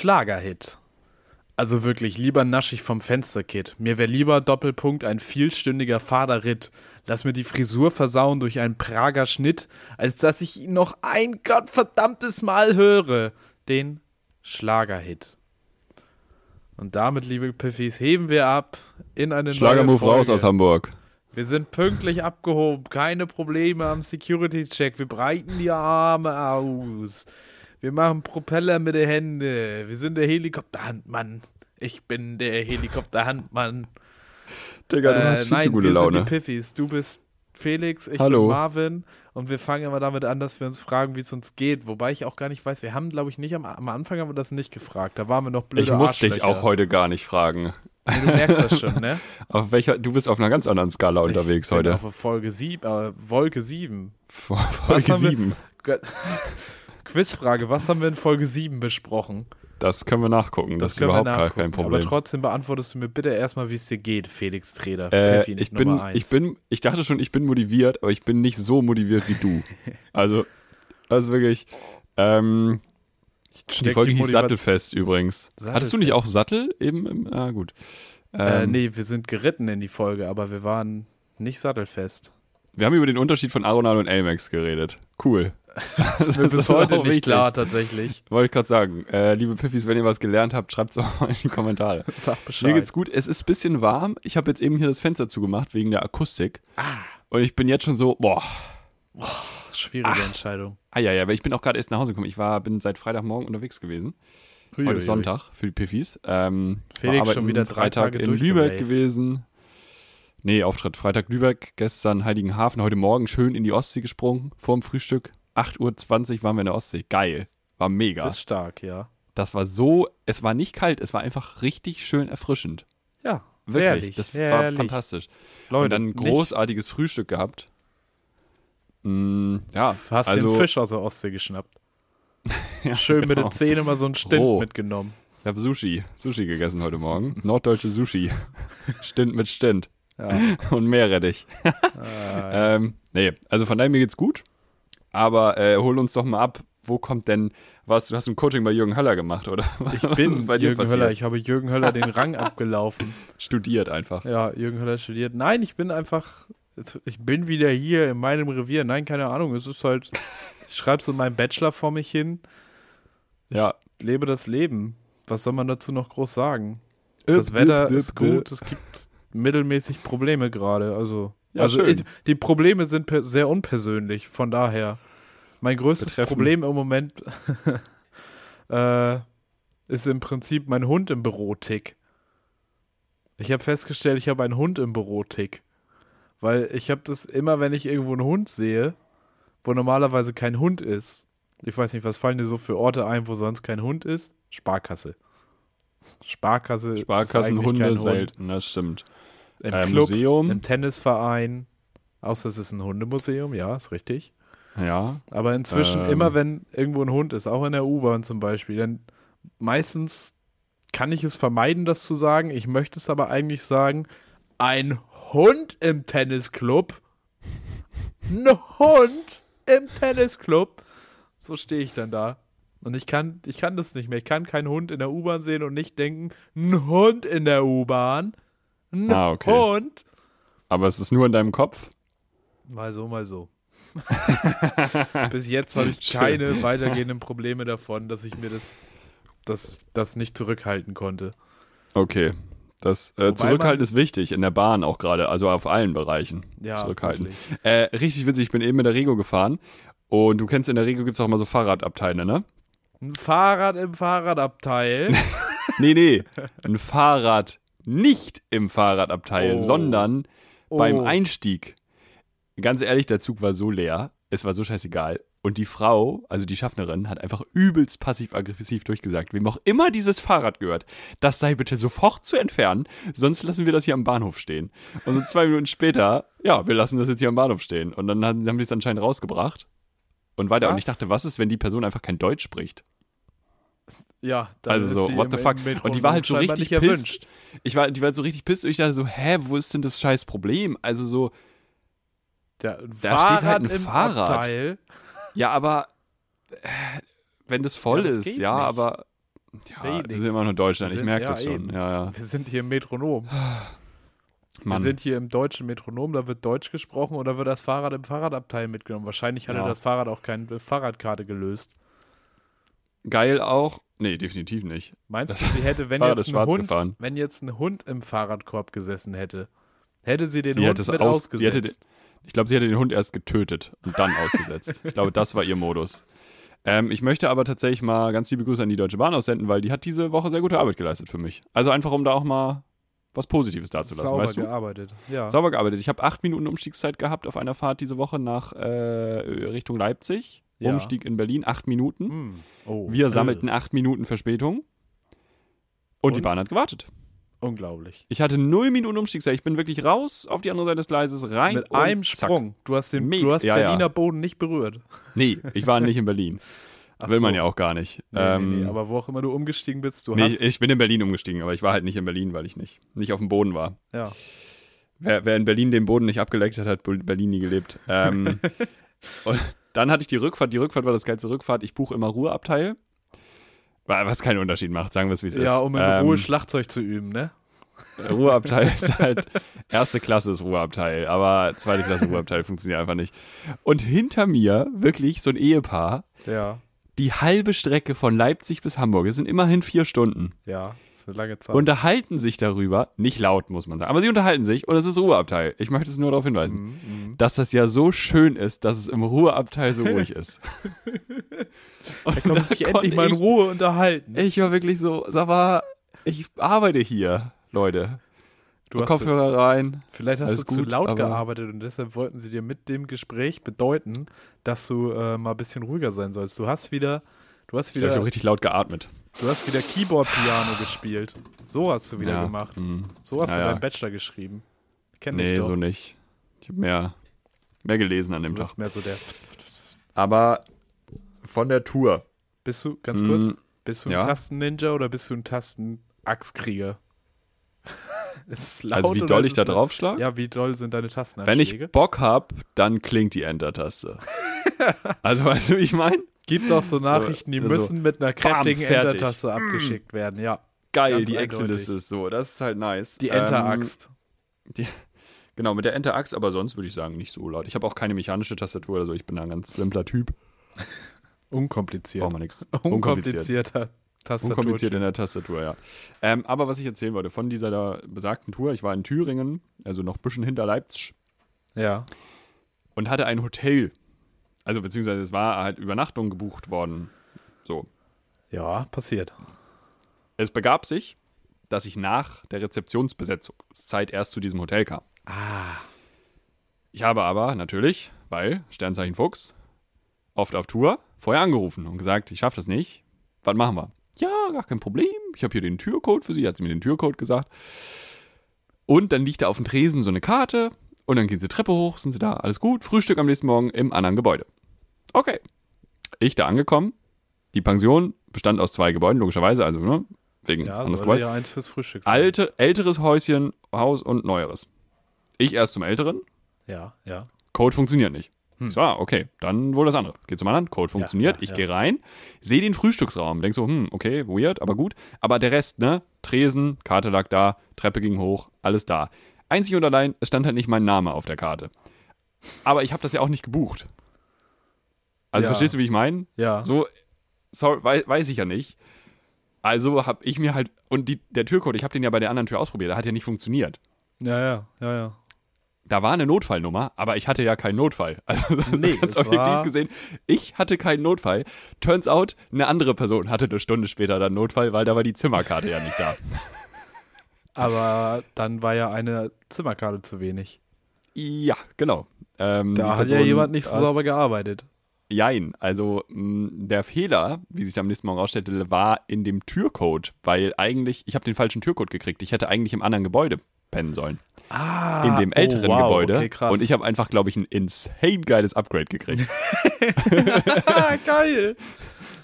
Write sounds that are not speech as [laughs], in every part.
Schlagerhit. Also wirklich, lieber naschig vom Fensterkit. Mir wäre lieber Doppelpunkt ein vielstündiger Vaterritt. Lass mir die Frisur versauen durch einen Prager Schnitt, als dass ich ihn noch ein gottverdammtes Mal höre. Den Schlagerhit. Und damit, liebe Piffis, heben wir ab in eine Schlagermove raus aus Hamburg. Wir sind pünktlich abgehoben, keine Probleme am Security-Check. Wir breiten die Arme aus. Wir machen Propeller mit den Händen. Wir sind der Helikopterhandmann. Ich bin der Helikopterhandmann. Digga, du hast viel nein, zu gute wir Laune. Sind die Piffis. Du bist Felix, ich Hallo. bin Marvin. Und wir fangen immer damit an, dass wir uns fragen, wie es uns geht. Wobei ich auch gar nicht weiß, wir haben, glaube ich, nicht am, am Anfang haben wir das nicht gefragt. Da waren wir noch blöde Ich muss dich auch heute gar nicht fragen. Du merkst das schon, ne? [laughs] Auf welcher, du bist auf einer ganz anderen Skala unterwegs Ich bin heute. Auf Folge 7, äh, Wolke 7. Folge haben wir- 7. [laughs] Quizfrage, was haben wir in Folge 7 besprochen? Das können wir nachgucken. Das, ist können wir überhaupt nachgucken. kein Problem. Aber trotzdem beantwortest du mir bitte erstmal, wie es dir geht, Felix Treder. Äh, ich bin, eins. ich bin, ich dachte schon, ich bin motiviert, aber ich bin nicht so motiviert wie du. [laughs] Also, das ist wirklich. Ähm, die Folge die hieß Sattelfest übrigens. Hattest du nicht auch Sattel eben? Im, ah, gut. Äh, Ähm, nee, wir sind geritten in die Folge, aber wir waren nicht sattelfest. Wir haben über den Unterschied von Aronal und Elmex geredet. Cool. [laughs] Das ist mir bis heute auch nicht wichtig. klar, tatsächlich. Wollte ich gerade sagen. Äh, liebe Piffis, wenn ihr was gelernt habt, schreibt es auch mal in die Kommentare. [laughs] Sag Bescheid. Mir geht's gut. Es ist ein bisschen warm. Ich habe jetzt eben hier das Fenster zugemacht wegen der Akustik. Ah. Und ich bin jetzt schon so, boah. Schwierige Entscheidung. Ah ja, ja, aber ich bin auch gerade erst nach Hause gekommen. Ich war, bin seit Freitagmorgen unterwegs gewesen. Heute Uiuiui. ist Sonntag für die Piffis. Ähm, Felix schon wieder drei Freitag Tage in Lübeck gewesen. Nee, Auftritt Freitag Lübeck, gestern Heiligenhafen, heute Morgen schön in die Ostsee gesprungen, vorm Frühstück. 8.20 Uhr waren wir in der Ostsee. Geil. War mega. Ist stark, ja. Das war so, es war nicht kalt, es war einfach richtig schön erfrischend. Ja, Wirklich. herrlich, das war herrlich. fantastisch. Leute, Und dann ein nicht- großartiges Frühstück gehabt. Mm, ja, Hast also, den Fisch aus der Ostsee geschnappt. [laughs] ja, Schön mit genau. den Zähnen mal so einen Stint Roh. mitgenommen. Ich habe Sushi, Sushi gegessen heute Morgen. Norddeutsche Sushi. [laughs] Stint mit Stint. Ja. [laughs] Und Meerrettich. Äh, ähm, nee, also von daher mir geht's gut. Aber äh, hol uns doch mal ab. Wo kommt denn, was, du hast ein Coaching bei Jürgen Höller gemacht, oder? [laughs] ich bin bei Jürgen passiert? Höller. Ich habe Jürgen Höller den Rang abgelaufen. [laughs] Studiert einfach. Ja, Jürgen Höller studiert. Nein, ich bin einfach, ich bin wieder hier in meinem Revier. Nein, keine Ahnung. Es ist halt, ich schreibe so meinen Bachelor vor mich hin, Ja. lebe das Leben. Was soll man dazu noch groß sagen? Das Wetter ist gut, es gibt mittelmäßig Probleme gerade. Also, Ja, also ich, die Probleme sind sehr unpersönlich, von daher. Mein größtes Betreffen- Problem im Moment [laughs] äh, ist im Prinzip mein Hund im Büro-Tick. Ich habe festgestellt, ich habe einen Hund im Büro-Tick. Weil ich habe das immer, wenn ich irgendwo einen Hund sehe, wo normalerweise kein Hund ist. Ich weiß nicht, was fallen dir so für Orte ein, wo sonst kein Hund ist? Sparkasse. Sparkasse. Sparkassenhunde selten, das stimmt. Im Äh, Club, Museum. im Tennisverein. Außer es ist ein Hundemuseum, ja, ist richtig. Ja. Aber inzwischen, Ähm. immer wenn irgendwo ein Hund ist, auch in der U-Bahn zum Beispiel, dann meistens kann ich es vermeiden, das zu sagen. Ich möchte es aber eigentlich sagen, ein Hund im Tennisclub. Ein Hund im Tennisclub. So stehe ich dann da. Und ich kann, ich kann das nicht mehr. Ich kann keinen Hund in der U-Bahn sehen und nicht denken, ein Hund in der U-Bahn. Ein Ah, okay. Hund. Aber es ist nur in deinem Kopf. Mal so, mal so. [laughs] Bis jetzt habe ich Schön. keine weitergehenden Probleme davon, dass ich mir das, das, das nicht zurückhalten konnte. Okay. Das äh, Zurückhalten ist wichtig, in der Bahn auch gerade, also auf allen Bereichen. Ja, Zurückhalten. Äh, richtig witzig, ich bin eben mit der Rego gefahren und du kennst in der Rego gibt es auch immer so Fahrradabteile, ne? Ein Fahrrad im Fahrradabteil. [laughs] Nee, nee, ein Fahrrad nicht im Fahrradabteil, Oh. sondern Oh. beim Einstieg. Ganz ehrlich, der Zug war so leer, es war so scheißegal. Und die Frau, also die Schaffnerin, hat einfach übelst passiv-aggressiv durchgesagt, wem auch immer dieses Fahrrad gehört, das sei bitte sofort zu entfernen, sonst lassen wir das hier am Bahnhof stehen. Und so zwei Minuten später, ja, wir lassen das jetzt hier am Bahnhof stehen. Und dann haben, haben die es anscheinend rausgebracht. Und weiter. Und ich Was? dachte, was ist, wenn die Person einfach kein Deutsch spricht? Ja, dann Also ist so, what the fuck? Und die war halt so richtig pisst. erwünscht. Ich war, die war halt so richtig pisst und ich dachte so, hä, wo ist denn das scheiß Problem? Also so, Ja, Da steht halt ein Fahrrad. Abteil. ja, aber äh, wenn das voll Ja, das ist, ja, nicht. aber Ja, wir sind immer nur Deutschland, Wir ich merke ja, das schon. Ja, ja. Wir sind hier im Metronom. Wir Mann. sind hier im deutschen Metronom, da wird Deutsch gesprochen oder wird das Fahrrad im Fahrradabteil mitgenommen. Wahrscheinlich hatte das Fahrrad auch keine Fahrradkarte gelöst. Geil auch. Nee, definitiv nicht. Meinst du, sie hätte, wenn jetzt ein Hund, gefahren. wenn jetzt ein Hund im Fahrradkorb gesessen hätte, hätte sie den Sie Hund mit aus- ausgesetzt? Ich glaube, sie hätte den Hund erst getötet und dann ausgesetzt. Ich glaube, das war ihr Modus. Ähm, ich möchte aber tatsächlich mal ganz liebe Grüße an die Deutsche Bahn aussenden, weil die hat diese Woche sehr gute Arbeit geleistet für mich. Also einfach, um da auch mal was Positives dazulassen, Sauber weißt du? gearbeitet. Ja. Sauber gearbeitet. Ich habe acht Minuten Umstiegszeit gehabt auf einer Fahrt diese Woche nach äh, Richtung Leipzig. Ja. Umstieg in Berlin, acht Minuten. Hm. Oh, Wir äh, sammelten acht Minuten Verspätung. Und, die Und? Bahn hat gewartet. Unglaublich. Ich hatte null Minuten Umstiegszeit. Ich bin wirklich raus auf die andere Seite des Gleises, rein. Mit einem zack. Sprung. Du hast den du hast ja, ja. Berliner Boden nicht berührt. Nee, ich war nicht in Berlin. Ach Will man so. ja auch gar nicht. Nee, ähm, nee, nee, aber wo auch immer du umgestiegen bist, du nee, hast. ich bin in Berlin umgestiegen, aber ich war halt nicht in Berlin, weil ich nicht, nicht auf dem Boden war. ja. Wer, wer in Berlin den Boden nicht abgeleckt hat, hat Berlin nie gelebt. Ähm, [laughs] und dann hatte ich die Rückfahrt. Die Rückfahrt war das geilste Rückfahrt. Ich buche immer Ruheabteil. Was keinen Unterschied macht, sagen wir es wie es ist. ja, um in Ähm, Ruhe Schlagzeug zu üben, ne? Ruheabteil ist halt, erste Klasse ist Ruheabteil, aber zweite Klasse Ruheabteil funktioniert einfach nicht. Und hinter mir wirklich so ein Ehepaar, Ja. die halbe Strecke von Leipzig bis Hamburg, es sind immerhin vier Stunden, Ja, eine lange Zeit. unterhalten sich darüber, nicht laut muss man sagen, aber sie unterhalten sich und es ist Ruheabteil. Ich möchte es nur darauf hinweisen, Mhm, mhm. dass das ja so schön ist, dass es im Ruheabteil so ruhig ist. [laughs] Und Da kann man sich endlich mal in Ruhe unterhalten. Ich war wirklich so, sag mal, ich arbeite hier, Leute. Du hast- Kopfhörer rein. Vielleicht hast du zu gut, laut aber- gearbeitet und deshalb wollten sie dir mit dem Gespräch bedeuten, dass du äh, mal ein bisschen ruhiger sein sollst. Du hast wieder, du hast Ich glaube, ich wieder, habe richtig laut geatmet. du hast wieder Keyboard-Piano gespielt. So hast du wieder Ja, gemacht. mm. So hast Ja, du deinen Bachelor geschrieben. Kenn Nee, so nicht. Ich habe mehr, mehr gelesen an dem du Tag. mehr so der. Aber von der Tour. Bist du, ganz Mm, kurz, bist du ein ja. Tasten-Ninja oder bist du ein Tasten-Axtkrieger? [laughs] ist es laut Also wie doll ich da eine- drauf schlag? Ja, wie doll sind deine Wenn Tastenanschläge? ich Bock hab, dann klingt die Enter-Taste. [laughs] also weißt du, wie ich meine? Gibt doch so Nachrichten, die so, müssen mit einer kräftigen fertig. Enter-Taste abgeschickt werden, ja. Geil, die. Excel-Liste ist so. Das ist halt nice. Die Ähm, Enter-Axt. Genau, mit der Enter-Axt, aber sonst würde ich sagen, nicht so laut. Ich habe auch keine mechanische Tastatur oder so. Ich bin da ein ganz simpler Typ. [laughs] Unkompliziert. Braucht man nichts. [laughs] Unkomplizierter Tastatur. Unkompliziert in der Tastatur, ja. Ähm, aber was ich erzählen wollte, von dieser da besagten Tour, ich war in Thüringen, also noch ein bisschen hinter Leipzig, Ja. und hatte ein Hotel. Also beziehungsweise es war halt Übernachtung gebucht worden. So. Ja, passiert. Es begab sich, dass ich nach der Rezeptionsbesetzungszeit erst zu diesem Hotel kam. Ah. Ich habe aber natürlich, weil Sternzeichen Fuchs, oft auf Tour, vorher angerufen und gesagt, ich schaffe das nicht. Was machen wir? Ja, gar kein Problem. Ich habe hier den Türcode für Sie, hat sie mir den Türcode gesagt. Und dann liegt da auf dem Tresen so eine Karte und dann gehen sie Treppe hoch, sind sie da, alles gut. Frühstück am nächsten Morgen im anderen Gebäude. Okay. Ich da angekommen. Die Pension bestand aus zwei Gebäuden, logischerweise, also ne, wegen Ja, anderes Gebäude. ja eins fürs Frühstück sein. Alte, älteres Häuschen, Haus und neueres. Ich erst zum älteren, Ja, ja. Code funktioniert nicht. Hm. Ich so, ah, okay, dann wohl das andere. Geht zum anderen, Code funktioniert. ja, ich ja. gehe rein, sehe den Frühstücksraum, denk so, hm, okay, weird, aber gut. Aber der Rest, ne? Tresen, Karte lag da, Treppe ging hoch, alles da. Einzig und allein, es stand halt nicht mein Name auf der Karte. Aber ich habe das ja auch nicht gebucht. Also Ja. verstehst du, wie ich meine? Ja. So, sorry, wei weiß ich ja nicht. Also habe ich mir halt, und die, der Türcode, ich habe den ja bei der anderen Tür ausprobiert, der hat ja nicht funktioniert. Ja, ja, ja, ja. Da war eine Notfallnummer, aber ich hatte ja keinen Notfall. [laughs] Also Nee, [laughs] ganz objektiv gesehen, ich hatte keinen Notfall. Turns out, eine andere Person hatte eine Stunde später dann Notfall, weil da war die Zimmerkarte ja nicht da. [laughs] Aber dann war ja eine Zimmerkarte zu wenig. Ja, genau. Ähm, Da hat ja jemand nicht so sauber gearbeitet. Jein, also mh, der Fehler, wie sich am nächsten Morgen rausstellte, war in dem Türcode, weil eigentlich, ich habe den falschen Türcode gekriegt. Ich hätte eigentlich im anderen Gebäude pennen sollen. Ah, in dem älteren oh, wow, Gebäude. Okay, krass. Und ich habe einfach, glaube ich, ein insane geiles Upgrade gekriegt. [laughs] [laughs] geil.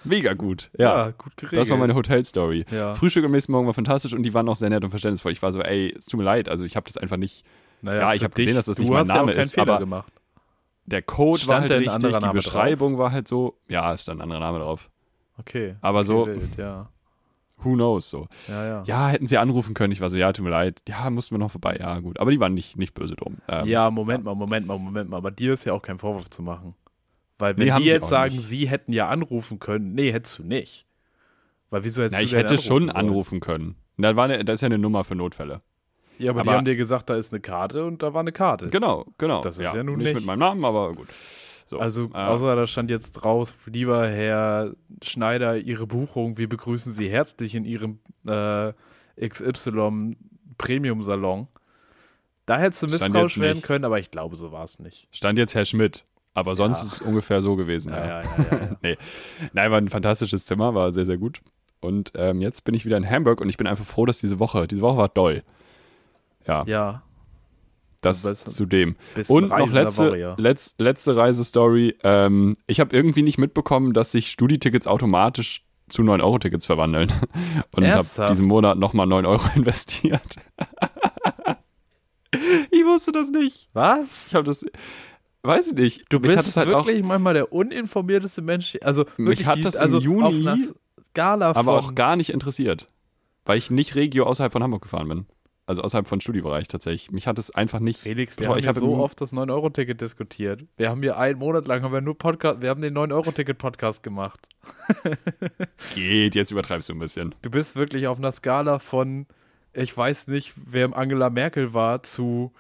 Mega gut. Ja. gut geregelt. Das war meine Hotelstory. Ja. Frühstück am nächsten Morgen war fantastisch und die waren auch sehr nett und verständnisvoll. Ich war so, ey, es tut mir leid, also ich habe das einfach nicht. Naja, Ja, ich für hab gesehen, dass das nicht mein ja Name keinen ist, Fehler aber- gemacht. Der Code Stand war halt richtig, die Beschreibung war halt so, ja, es stand ein anderer Name drauf. Okay. Aber okay, so- Wild, ja. Who knows so. Ja, ja. Ja, hätten sie anrufen können. Ich war so, ja, tut mir leid. Ja, mussten wir noch vorbei. Ja, gut. Aber die waren nicht, nicht böse drum. Ähm, ja, Moment mal, Moment mal, Moment mal. Aber dir ist ja auch kein Vorwurf zu machen. Weil wenn Nee, die jetzt sagen, nicht. sie hätten ja anrufen können, nee, hättest du nicht. Weil wieso hättest Na, du ich hätte schon anrufen sollen? anrufen können. Da, war eine, da ist ja eine Nummer für Notfälle. Ja, aber, die Aber- haben dir gesagt, da ist eine Karte und da war eine Karte. Genau, genau. Das ist ja nun nicht nicht. mit meinem Namen, aber gut. So, Also, äh, außer da stand jetzt draus, lieber Herr Schneider, Ihre Buchung, wir begrüßen Sie herzlich in Ihrem äh, XY Premium-Salon. Da hättest du misstrauisch werden können, aber ich glaube, so war es nicht. stand jetzt Herr Schmidt. Aber sonst Ja. ist es ungefähr so gewesen. Ja, Ja, ja, ja, ja. ja. [laughs] Nee. Nein, war ein fantastisches Zimmer, war sehr, sehr gut. Und ähm, jetzt bin ich wieder in Hamburg und ich bin einfach froh, dass diese Woche, diese Woche war doll. Ja, ja das du bist- zu dem. bist Und noch letzte, letz, letzte Reisestory. Ähm, ich habe irgendwie nicht mitbekommen, dass sich Studietickets automatisch zu 9-Euro-Tickets verwandeln. [laughs] Und habe diesen Monat nochmal 9 Euro [laughs] investiert. ich wusste das nicht. Was? Ich habe das, weiß ich nicht. Du Mich hat bist halt auch, wirklich manchmal der uninformierteste Mensch. Also wirklich hat die, das im also Juni Skala aber auch gar nicht interessiert. Weil ich nicht Regio außerhalb von Hamburg gefahren bin. Also außerhalb von Studiebereich tatsächlich. Mich hat es einfach nicht. Felix, wir haben ich so oft das 9-Euro-Ticket diskutiert. Wir haben hier einen Monat lang haben wir nur Podcast, wir haben den 9-Euro-Ticket-Podcast gemacht. [laughs] Geht, jetzt übertreibst du ein bisschen. Du bist wirklich auf einer Skala von, ich weiß nicht, wer Angela Merkel war, zu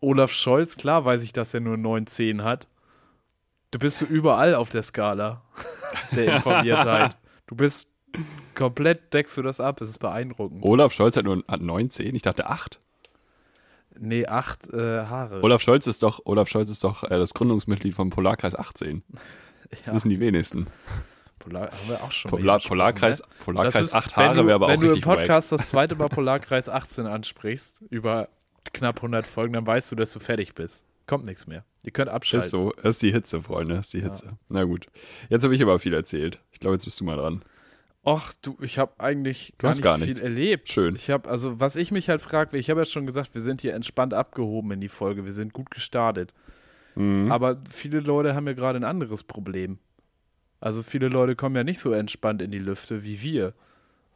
Olaf Scholz. Klar weiß ich, dass er nur 9-10 hat. Du bist so überall auf der Skala [laughs] der Informiertheit. Du bist komplett, deckst du das ab. Es ist beeindruckend. Olaf Scholz hat nur hat 19, ich dachte 8. Nee, acht äh, Haare. Olaf Scholz ist doch, Olaf Scholz ist doch äh, das Gründungsmitglied vom Polarkreis 18. [laughs] Das ja, wissen die wenigsten. Polar, haben wir auch schon Polar, Polarkreis, ne? Polarkreis ist, 8 wenn Haare wäre aber auch Wenn du im richtig. Podcast das [laughs] zweite Mal Polarkreis 18 ansprichst, über knapp 100 Folgen, dann weißt du, dass du fertig bist. Kommt nichts mehr. Ihr könnt abschalten. Ist so, das ist die Hitze, Freunde, das ist die Hitze. Na gut. Jetzt habe ich aber viel erzählt. Ich glaube, jetzt bist du mal dran. Och, du, ich habe eigentlich Du hast gar viel nichts. erlebt. Schön. Ich habe, also was ich mich halt frage, ich habe ja schon gesagt, wir sind hier entspannt abgehoben in die Folge, wir sind gut gestartet. Mhm. Aber viele Leute haben ja gerade ein anderes Problem. Also viele Leute kommen ja nicht so entspannt in die Lüfte wie wir.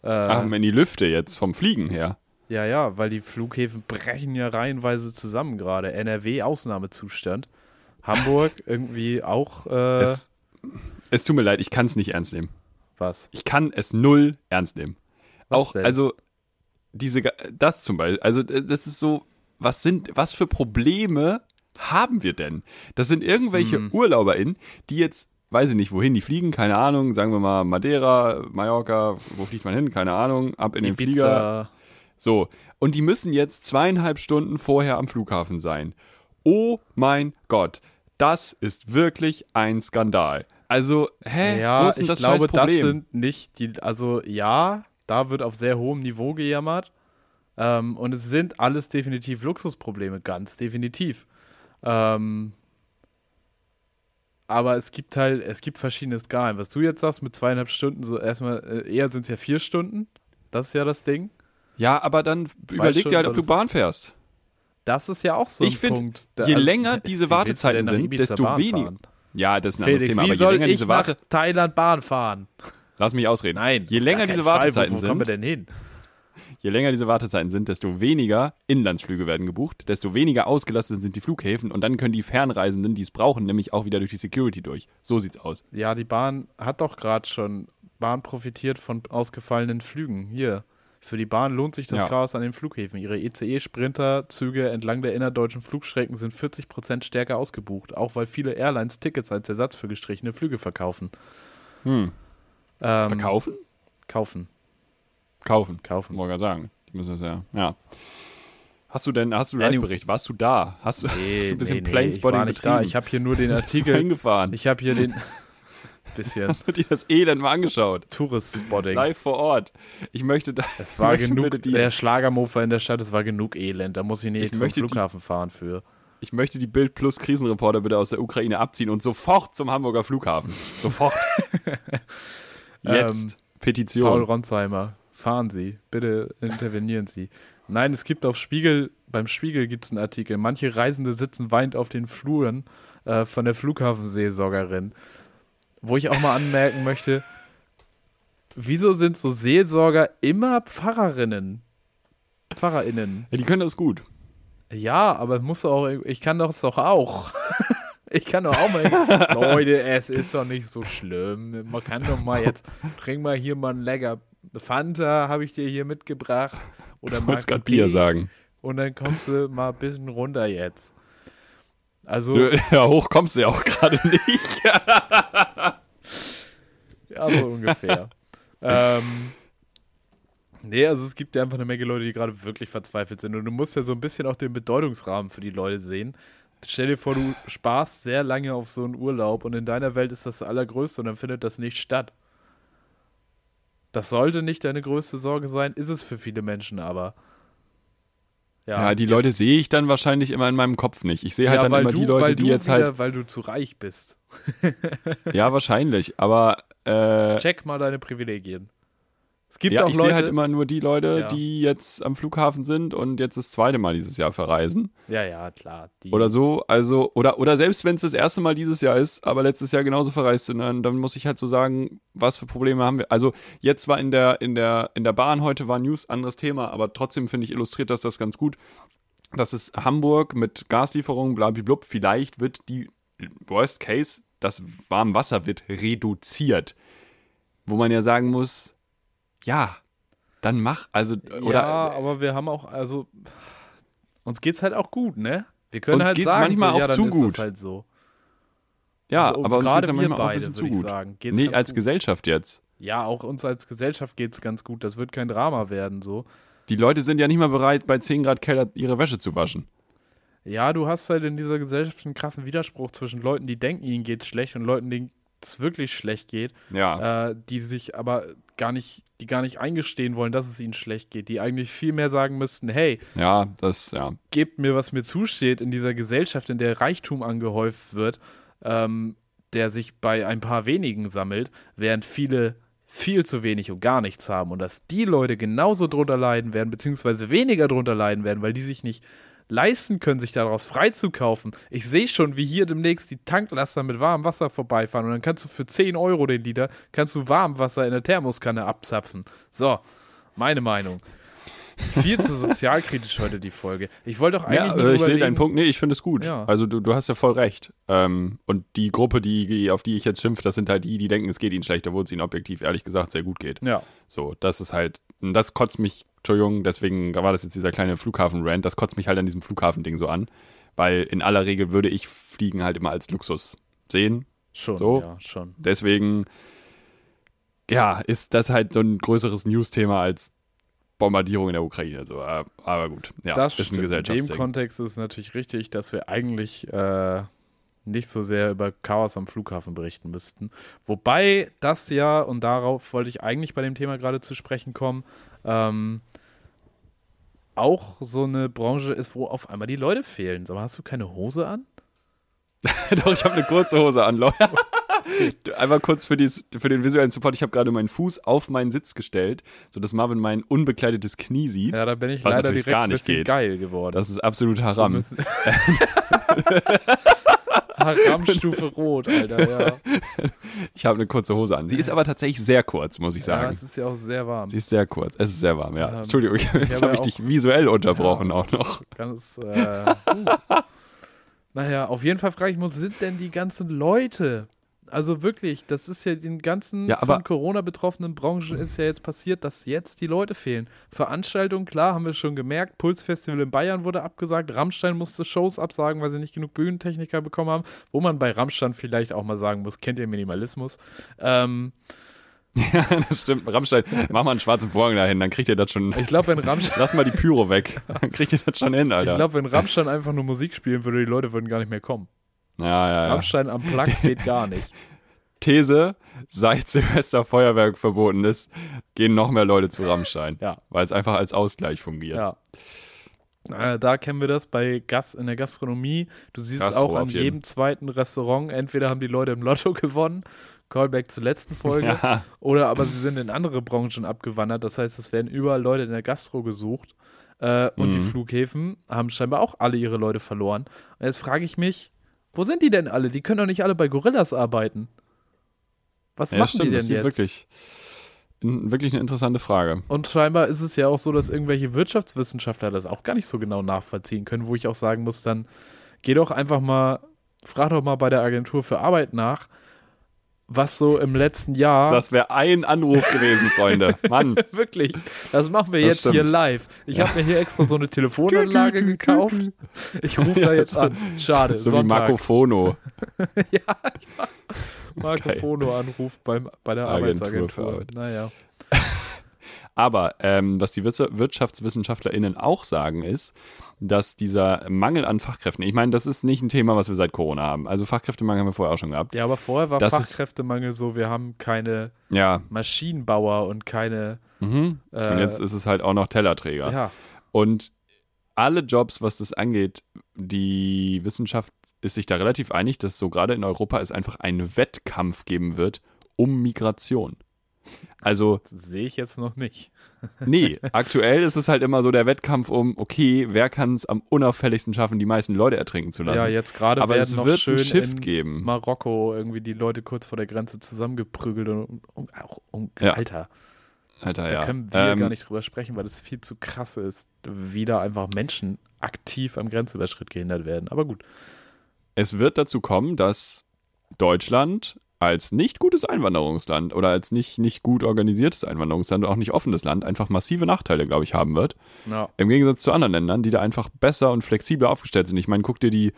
Äh, Ach, in die Lüfte jetzt, vom Fliegen her. Ja, ja, weil die Flughäfen brechen ja reihenweise zusammen gerade. NRW Ausnahmezustand. Hamburg [laughs] irgendwie auch äh, Es, es tut mir leid, ich kann es nicht ernst nehmen. Was? Ich kann es null ernst nehmen. Was auch, denn? also, diese, das zum Beispiel, also, das ist so, was sind, was für Probleme haben wir denn? Das sind irgendwelche Hm. UrlauberInnen, die jetzt, weiß ich nicht, wohin die fliegen, keine Ahnung, sagen wir mal Madeira, Mallorca, wo fliegt man hin, keine Ahnung, ab in den Flieger. Ibiza. So, und die müssen jetzt zweieinhalb Stunden vorher am Flughafen sein. Oh mein Gott, das ist wirklich ein Skandal. Also, hä, wo Ja, ist denn ich das glaube, scheiß das sind nicht die, also ja, da wird auf sehr hohem Niveau gejammert. Ähm, und es sind alles definitiv Luxusprobleme, ganz definitiv. Ähm, aber es gibt halt, es gibt verschiedene Skalen. Was du jetzt sagst mit zweieinhalb Stunden, so erstmal, äh, eher sind es ja vier Stunden. Das ist ja das Ding. ja, aber dann Zwei überleg dir halt, Stunden ob du Bahn fährst. Das ist ja auch so ein Ich find, Punkt. Je also, länger [laughs] diese Wartezeiten sind, desto weniger. Ja, das ist ein anderes Felix, Thema, wie aber je soll länger diese Warte. Thailand Bahn fahren? Lass mich ausreden. Nein. Je länger diese keinen Fall. Wartezeiten wo, wo kommen wir sind, denn hin? je länger diese Wartezeiten sind, desto weniger Inlandsflüge werden gebucht, desto weniger ausgelastet sind die Flughäfen und dann können die Fernreisenden, die es brauchen, nämlich auch wieder durch die Security durch. So sieht's aus. Ja, die Bahn hat doch gerade schon, Bahn profitiert von ausgefallenen Flügen. Hier, für die Bahn lohnt sich das Ja. Chaos an den Flughäfen. Ihre ECE-Sprinterzüge entlang der innerdeutschen Flugstrecken sind 40% stärker ausgebucht, auch weil viele Airlines Tickets als Ersatz für gestrichene Flüge verkaufen. Hm. Ähm, Verkaufen? Kaufen, Kaufen. kaufen. Wollte sagen. Die müssen das ja. Ja. Hast du denn, hast du. Live-Bericht? Warst du da? Hast du, hast du ein bisschen nee, Planespotting ich war nicht betrieben? da. Ich habe hier nur den Artikel, ich habe hier den, [laughs] bisschen Hast du dir das Elend mal angeschaut? Tourist-Spotting. Live vor Ort. Ich möchte da. Es war [laughs] genug, der Schlagermofer in der Stadt, es war genug Elend. Da muss ich nicht Ich zum möchte die- Flughafen fahren für. Ich möchte die Bild Plus Krisenreporter bitte aus der Ukraine abziehen und sofort zum Hamburger Flughafen. Sofort. [laughs] Jetzt. Ähm, Petition. Paul Ronsheimer, fahren Sie, bitte intervenieren Sie. Nein, es gibt auf Spiegel, beim Spiegel gibt es einen Artikel, manche Reisende sitzen weint auf den Fluren äh, von der Flughafenseelsorgerin. Wo ich auch mal anmerken möchte, wieso sind so Seelsorger immer Pfarrerinnen? PfarrerInnen. Ja, die können das gut. Ja, aber muss auch, ich kann das doch auch. [laughs] Ich kann doch auch mal, Leute, es ist doch nicht so schlimm. Man kann doch mal jetzt, trink mal hier mal ein lecker Fanta, habe ich dir hier mitgebracht. Oder Ich wollte gerade Bier sagen. Und dann kommst du mal ein bisschen runter jetzt. Also, Du, [laughs] ja, hoch kommst du ja auch gerade nicht. [laughs] ja, so ungefähr. [laughs] ähm, nee, also es gibt ja einfach eine Menge Leute, die gerade wirklich verzweifelt sind. Und du musst ja so ein bisschen auch den Bedeutungsrahmen für die Leute sehen. Stell dir vor, du sparst sehr lange auf so einen Urlaub und in deiner Welt ist das das Allergrößte und dann findet das nicht statt. Das sollte nicht deine größte Sorge sein, ist es für viele Menschen aber. Ja, die jetzt- Leute sehe ich dann wahrscheinlich immer in meinem Kopf nicht. Ich sehe halt dann weil immer du, die Leute, die jetzt wieder, halt. Weil du zu reich bist. Ja, wahrscheinlich. Aber äh, Check mal deine Privilegien. Es gibt ja, auch ich Leute. sehe halt immer nur die Leute, Ja. die jetzt am Flughafen sind und jetzt das zweite Mal dieses Jahr verreisen. ja, ja, klar. Oder so. Also, oder, oder selbst wenn es das erste Mal dieses Jahr ist, aber letztes Jahr genauso verreist sind, dann, dann muss ich halt so sagen, was für Probleme haben wir. Also, jetzt war in der, in der, in der Bahn heute war News, anderes Thema, aber trotzdem finde ich, illustriert das das ganz gut. Das ist Hamburg mit Gaslieferungen, blablablub. Vielleicht wird die Worst Case, das Warmwasser wird reduziert. Wo man ja sagen muss, ja, dann mach. Also, oder ja, aber wir haben auch, also, uns geht's halt auch gut, ne? Wir können Uns halt geht's sagen, manchmal so, auch ja, zu gut. Halt so. ja, Also, aber uns gerade geht's manchmal auch ein beide, bisschen zu gut. sagen, Nee, als gut. Gesellschaft jetzt. Ja, auch uns als Gesellschaft geht's ganz gut. Das wird kein Drama werden, so. Die Leute sind ja nicht mal bereit, bei 10 Grad Keller ihre Wäsche zu waschen. Ja, du hast halt in dieser Gesellschaft einen krassen Widerspruch zwischen Leuten, die denken, ihnen geht's schlecht und Leuten, denen es wirklich schlecht geht, Ja. äh, die sich aber gar nicht, die gar nicht eingestehen wollen, dass es ihnen schlecht geht, die eigentlich viel mehr sagen müssten, hey, Ja, das, ja. gebt mir, was mir zusteht in dieser Gesellschaft, in der Reichtum angehäuft wird, ähm, der sich bei ein paar wenigen sammelt, während viele viel zu wenig und gar nichts haben und dass die Leute genauso drunter leiden werden, beziehungsweise weniger drunter leiden werden, weil die sich nicht leisten können, sich daraus freizukaufen. Ich sehe schon, wie hier demnächst die Tanklaster mit warmem Wasser vorbeifahren und dann kannst du für 10 Euro den Liter, kannst du Warmwasser in der Thermoskanne abzapfen. So, meine Meinung. Viel zu sozialkritisch heute die Folge. Ich wollte doch eigentlich Ja, äh, ich sehe deinen Punkt. Nee, ich finde es gut. Ja. Also du, du hast ja voll recht. Ähm, und die Gruppe, die, auf die ich jetzt schimpfe, das sind halt die, die denken, es geht ihnen schlecht, obwohl es ihnen objektiv, ehrlich gesagt, sehr gut geht. Ja. So, das ist halt, und das kotzt mich, Entschuldigung, deswegen war das jetzt dieser kleine Flughafen-Rant, das kotzt mich halt an diesem Flughafen-Ding so an. Weil in aller Regel würde ich Fliegen halt immer als Luxus sehen. Schon, So. ja, schon. Deswegen, ja, ist das halt so ein größeres News-Thema als Bombardierung in der Ukraine. So, äh, aber gut, ja, das ist ein stimmt. In dem Gesellschaftsding. Kontext ist es natürlich richtig, dass wir eigentlich äh, nicht so sehr über Chaos am Flughafen berichten müssten. Wobei das ja, und darauf wollte ich eigentlich bei dem Thema gerade zu sprechen kommen, ähm, auch so eine Branche ist, wo auf einmal die Leute fehlen. Sag mal, hast du keine Hose an? [laughs] Doch, ich habe eine kurze Hose an, Leute. [laughs] Einmal kurz für, dies, für den visuellen Support. Ich habe gerade meinen Fuß auf meinen Sitz gestellt, sodass Marvin mein unbekleidetes Knie sieht. Ja, da bin ich leider direkt gar ein nicht bisschen geht. geil geworden. Das ist absolut haram. [laughs] Haram-Stufe [laughs] Rot, Alter, ja. Ich habe eine kurze Hose an. Sie ist aber tatsächlich sehr kurz, muss ich Ja, sagen. es ist ja auch sehr warm. Sie ist sehr kurz. Es ist sehr warm, ja. Ähm, Entschuldigung, [laughs] jetzt habe ich ja dich visuell unterbrochen Ja. auch noch. Ganz, äh, uh. Naja, auf jeden Fall frage ich mich, wo sind denn die ganzen Leute? Also wirklich, das ist ja den ganzen Ja, von Corona betroffenen Branchen ist ja jetzt passiert, dass jetzt die Leute fehlen. Veranstaltungen, klar, haben wir schon gemerkt. Pulsfestival in Bayern wurde abgesagt. Rammstein musste Shows absagen, weil sie nicht genug Bühnentechniker bekommen haben. Wo man bei Rammstein vielleicht auch mal sagen muss, kennt ihr Minimalismus? Ähm, [laughs] Ja, das stimmt. Rammstein, mach mal einen schwarzen Vorhang dahin, dann kriegt ihr das schon. ich glaube, wenn Rammstein Lass mal die Pyro weg. [laughs] Dann kriegt ihr das schon hin, Alter. Ich glaube, wenn Rammstein einfach nur Musik spielen würde, die Leute würden gar nicht mehr kommen. Ja, ja, ja. Rammstein am Plug [laughs] geht gar nicht. These, seit Silvester Feuerwerk verboten ist, gehen noch mehr Leute zu Rammstein. Ja. Weil es einfach als Ausgleich fungiert. Ja. Äh, da kennen wir das bei Gas in der Gastronomie. Du siehst Gastro auch an jeden. jedem zweiten Restaurant, entweder haben die Leute im Lotto [laughs] gewonnen, Callback zur letzten Folge, Ja. oder aber sie sind in andere Branchen abgewandert. Das heißt, es werden überall Leute in der Gastro gesucht. Äh, und die Mhm. Flughäfen haben scheinbar auch alle ihre Leute verloren. Und jetzt frage ich mich, wo sind die denn alle? Die können doch nicht alle bei Gorillas arbeiten. Was Ja, machen stimmt, die das denn sieht jetzt? wirklich. wirklich eine interessante Frage. Und scheinbar ist es ja auch so, dass irgendwelche Wirtschaftswissenschaftler das auch gar nicht so genau nachvollziehen können, wo ich auch sagen muss, dann geh doch einfach mal, frag doch mal bei der Agentur für Arbeit nach, was so im letzten Jahr. Das wäre ein Anruf gewesen, Freunde. [laughs] Mann. Wirklich, das machen wir Das jetzt hier stimmt. live. Ich habe mir hier extra so eine Telefonanlage [laughs] gekauft. Ich rufe da jetzt an. [laughs] Schade, So wie Sonntag. Marco Fono. Marco Geil. Fono Anruf beim, bei der Agentur Arbeitsagentur. Arbeit. Naja. Aber ähm, was die Wirts- WirtschaftswissenschaftlerInnen auch sagen, ist, dass dieser Mangel an Fachkräften, ich meine, das ist nicht ein Thema, was wir seit Corona haben. Also Fachkräftemangel haben wir vorher auch schon gehabt. Ja, aber vorher war Das ist- Fachkräftemangel so, wir haben keine Ja. Maschinenbauer und keine. Mhm. Äh, Und jetzt ist es halt auch noch Tellerträger. Ja, Und alle Jobs, was das angeht, die Wissenschaft ist sich da relativ einig, dass so gerade in Europa es einfach einen Wettkampf geben wird um Migration. Also, sehe ich jetzt noch nicht. [laughs] nee, aktuell ist es halt immer so der Wettkampf um, okay, wer kann es am unauffälligungsfälligsten schaffen, die meisten Leute ertrinken zu lassen. Ja, jetzt gerade Aber es wird schön einen Shift geben. Marokko irgendwie die Leute kurz vor der Grenze zusammengeprügelt und, und auch, und, Ja. Alter, Alter, da ja. können wir Ähm, gar nicht drüber sprechen, weil das viel zu krass ist, wie da einfach Menschen aktiv am Grenzüberschritt gehindert werden. Aber gut. Es wird dazu kommen, dass Deutschland als nicht gutes Einwanderungsland oder als nicht, nicht gut organisiertes Einwanderungsland und auch nicht offenes Land einfach massive Nachteile, glaube ich, haben wird. Ja. Im Gegensatz zu anderen Ländern, die da einfach besser und flexibler aufgestellt sind. Ich meine, guck dir die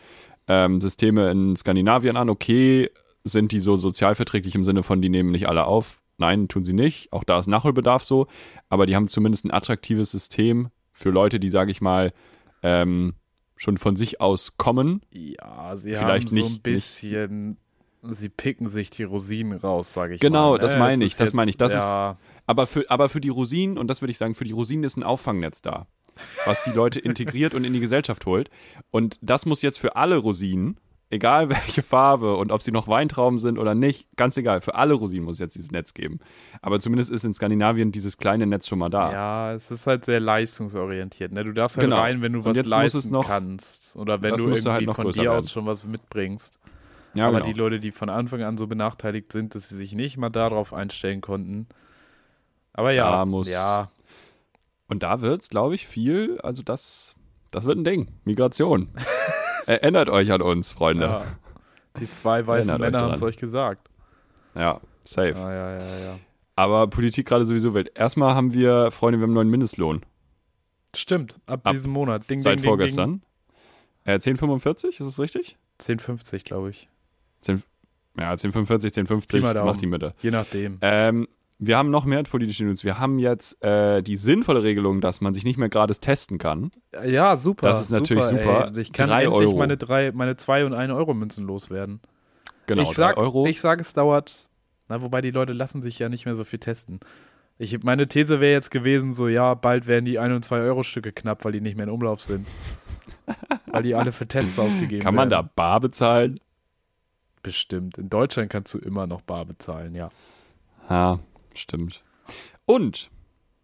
ähm, Systeme in Skandinavien an. Okay, sind die so sozialverträglich im Sinne von, die nehmen nicht alle auf? Nein, tun sie nicht. Auch da ist Nachholbedarf so. Aber die haben zumindest ein attraktives System für Leute, die, sage ich mal, ähm, schon von sich aus kommen. Ja, sie Vielleicht haben so nicht- ein bisschen, sie picken sich die Rosinen raus, sage ich Genau, mal. das ne? meine ich, das meine ich. Das ja, Aber für, aber für die Rosinen, und das würde ich sagen, für die Rosinen ist ein Auffangnetz da, was die Leute integriert und in die Gesellschaft holt. Und das muss jetzt für alle Rosinen, egal welche Farbe und ob sie noch Weintrauben sind oder nicht, ganz egal, für alle Rosinen muss es jetzt dieses Netz geben. Aber zumindest ist in Skandinavien dieses kleine Netz schon mal da. ja, es ist halt sehr leistungsorientiert. Ne? Du darfst halt Genau. rein, wenn du Und was leisten noch- kannst. Oder wenn das du musst irgendwie halt noch von dir werden. aus schon was mitbringst. Ja, Aber genau. die Leute, die von Anfang an so benachteiligt sind, dass sie sich nicht mal darauf einstellen konnten. Aber ja, Da muss- ja, Und da wird es, glaube ich, viel, also das, das wird ein Ding. Migration. [laughs] Erinnert euch an uns, Freunde. ja. Die zwei weißen Erinnert Männer haben es euch gesagt. Ja, safe. Ja, ja, ja, ja. Aber Politik gerade sowieso wild. Erstmal haben wir, Freunde, wir haben einen neuen Mindestlohn. Stimmt, ab, Ab- diesem Monat. Ding, Seit ding, ding, vorgestern. Äh, 1045, ist es richtig? Ding. 10,50 glaube ich. 10, ja, 1045, Pi 1050, mal Daumen. macht die Mitte. Je nachdem. Ähm, wir haben noch mehr politische News. Wir haben jetzt äh, die sinnvolle Regelung, dass man sich nicht mehr gratis testen kann. Ja, super. Das ist natürlich super. Ey. Ich kann Drei endlich Euro. meine drei, meine 2 und 1 Euro Münzen loswerden. Genau, ich sag, Euro. Ich sage, es dauert. Na, wobei die Leute lassen sich ja nicht mehr so viel testen. Ich, meine These wäre jetzt gewesen, so ja, bald werden die 1 und 2 Euro Stücke knapp, weil die nicht mehr in Umlauf sind. weil die alle für Tests [laughs] ausgegeben kann man da werden. bar bezahlen? Bestimmt. In Deutschland kannst du immer noch bar bezahlen, ja. Ja, stimmt. Und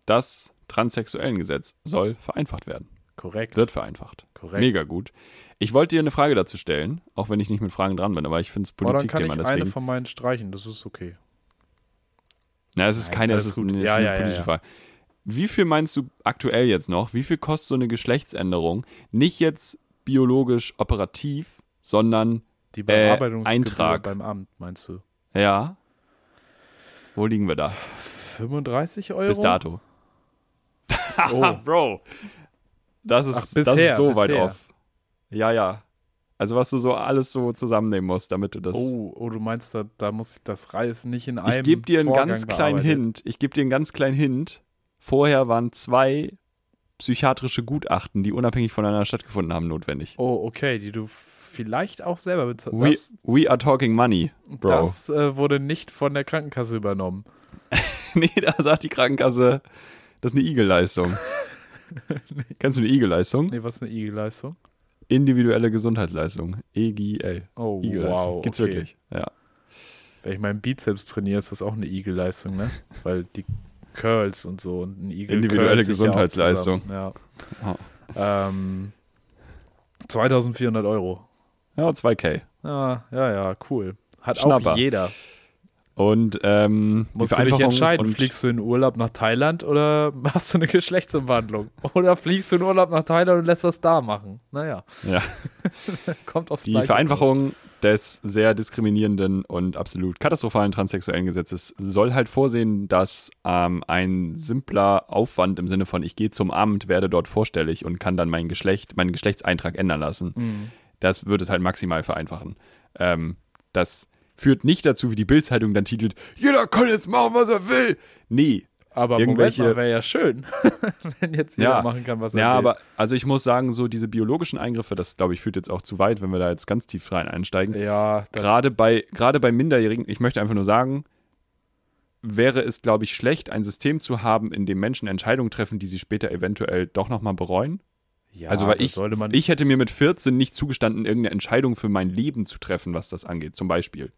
das Transsexuellengesetz soll vereinfacht werden. Korrekt. Wird vereinfacht. Korrekt. Mega gut. Ich wollte dir eine Frage dazu stellen, auch wenn ich nicht mit Fragen dran bin, aber ich finde es Aber dann kann Politikthema ich eine deswegen. von meinen streichen, das ist okay. Na, es ist Nein, keine, es ist, eine, es Ja, ist eine ja, politische ja. Frage. Wie viel meinst du aktuell jetzt noch? Wie viel kostet so eine Geschlechtsänderung? Nicht jetzt biologisch operativ, sondern Die Bearbeitungsgebühr Eintrag. beim Amt, meinst du? ja. Wo liegen wir da? 35 Euro? Bis dato. [laughs] Oh. [laughs] Bro. Das ist, Ach, das bisher, ist so weit bisher. off. Ja, ja. Also was du so alles so zusammennehmen musst, damit du das. Oh, oh, du meinst, da, da muss ich das Reis nicht in einem ich gebe dir einen Vorgang ganz kleinen bearbeitet. Hint. Ich gebe dir einen ganz kleinen Hint. Vorher waren zwei psychiatrische Gutachten, die unabhängig voneinander stattgefunden haben, notwendig. Oh, okay, die du vielleicht auch selber bezahlst. We, Das, we are talking money, Bro. das äh, wurde nicht von der Krankenkasse übernommen. [laughs] nee, da sagt die Krankenkasse, das ist eine Igel-Leistung. [laughs] Kennst du eine Igel-Leistung? Nee, was ist eine IG-Leistung? Individuelle Gesundheitsleistung. EGL. Oh, Igel-Leistung. wow. Gibt's okay. wirklich. Ja. Wenn ich meinen Bizeps trainiere, ist das auch eine IG-Leistung, ne? Weil die Curls und so und ein Igel Individuelle ja Gesundheitsleistung. Ja. Ähm, 2400 Euro. Ja, 2K. Ja, ja, ja, cool. Hat Schnapper. auch jeder. Und ähm, Musst du dich entscheiden, fliegst du in Urlaub nach Thailand oder [laughs] machst du eine Geschlechtsumwandlung? Oder fliegst du in Urlaub nach Thailand und lässt was da machen? Naja, Ja, [laughs] kommt aufs die Gleiche Vereinfachung des sehr diskriminierenden und absolut katastrophalen transsexuellen Gesetzes soll halt vorsehen, dass ähm, ein simpler Aufwand im Sinne von ich gehe zum Amt, werde dort vorstellig und kann dann mein Geschlecht, meinen Geschlechtseintrag ändern lassen. Mhm. Das wird es halt maximal vereinfachen. Ähm, das führt nicht dazu, wie die Bild-Zeitung dann titelt, jeder kann jetzt machen, was er will. Nee. Aber Irgendwelche- wäre ja schön, [laughs] wenn jetzt jeder Ja. machen kann, was er Ja, will. aber also ich muss sagen, so diese biologischen Eingriffe, das glaube ich führt jetzt auch zu weit, wenn wir da jetzt ganz tief rein einsteigen. Ja, Gerade bei, gerade bei Minderjährigen, ich möchte einfach nur sagen, wäre es, glaube ich, schlecht, ein System zu haben, in dem Menschen Entscheidungen treffen, die sie später eventuell doch nochmal bereuen. ja, also, weil ich, ich hätte mir mit 14 nicht zugestanden, irgendeine Entscheidung für mein Leben zu treffen, was das angeht, zum Beispiel.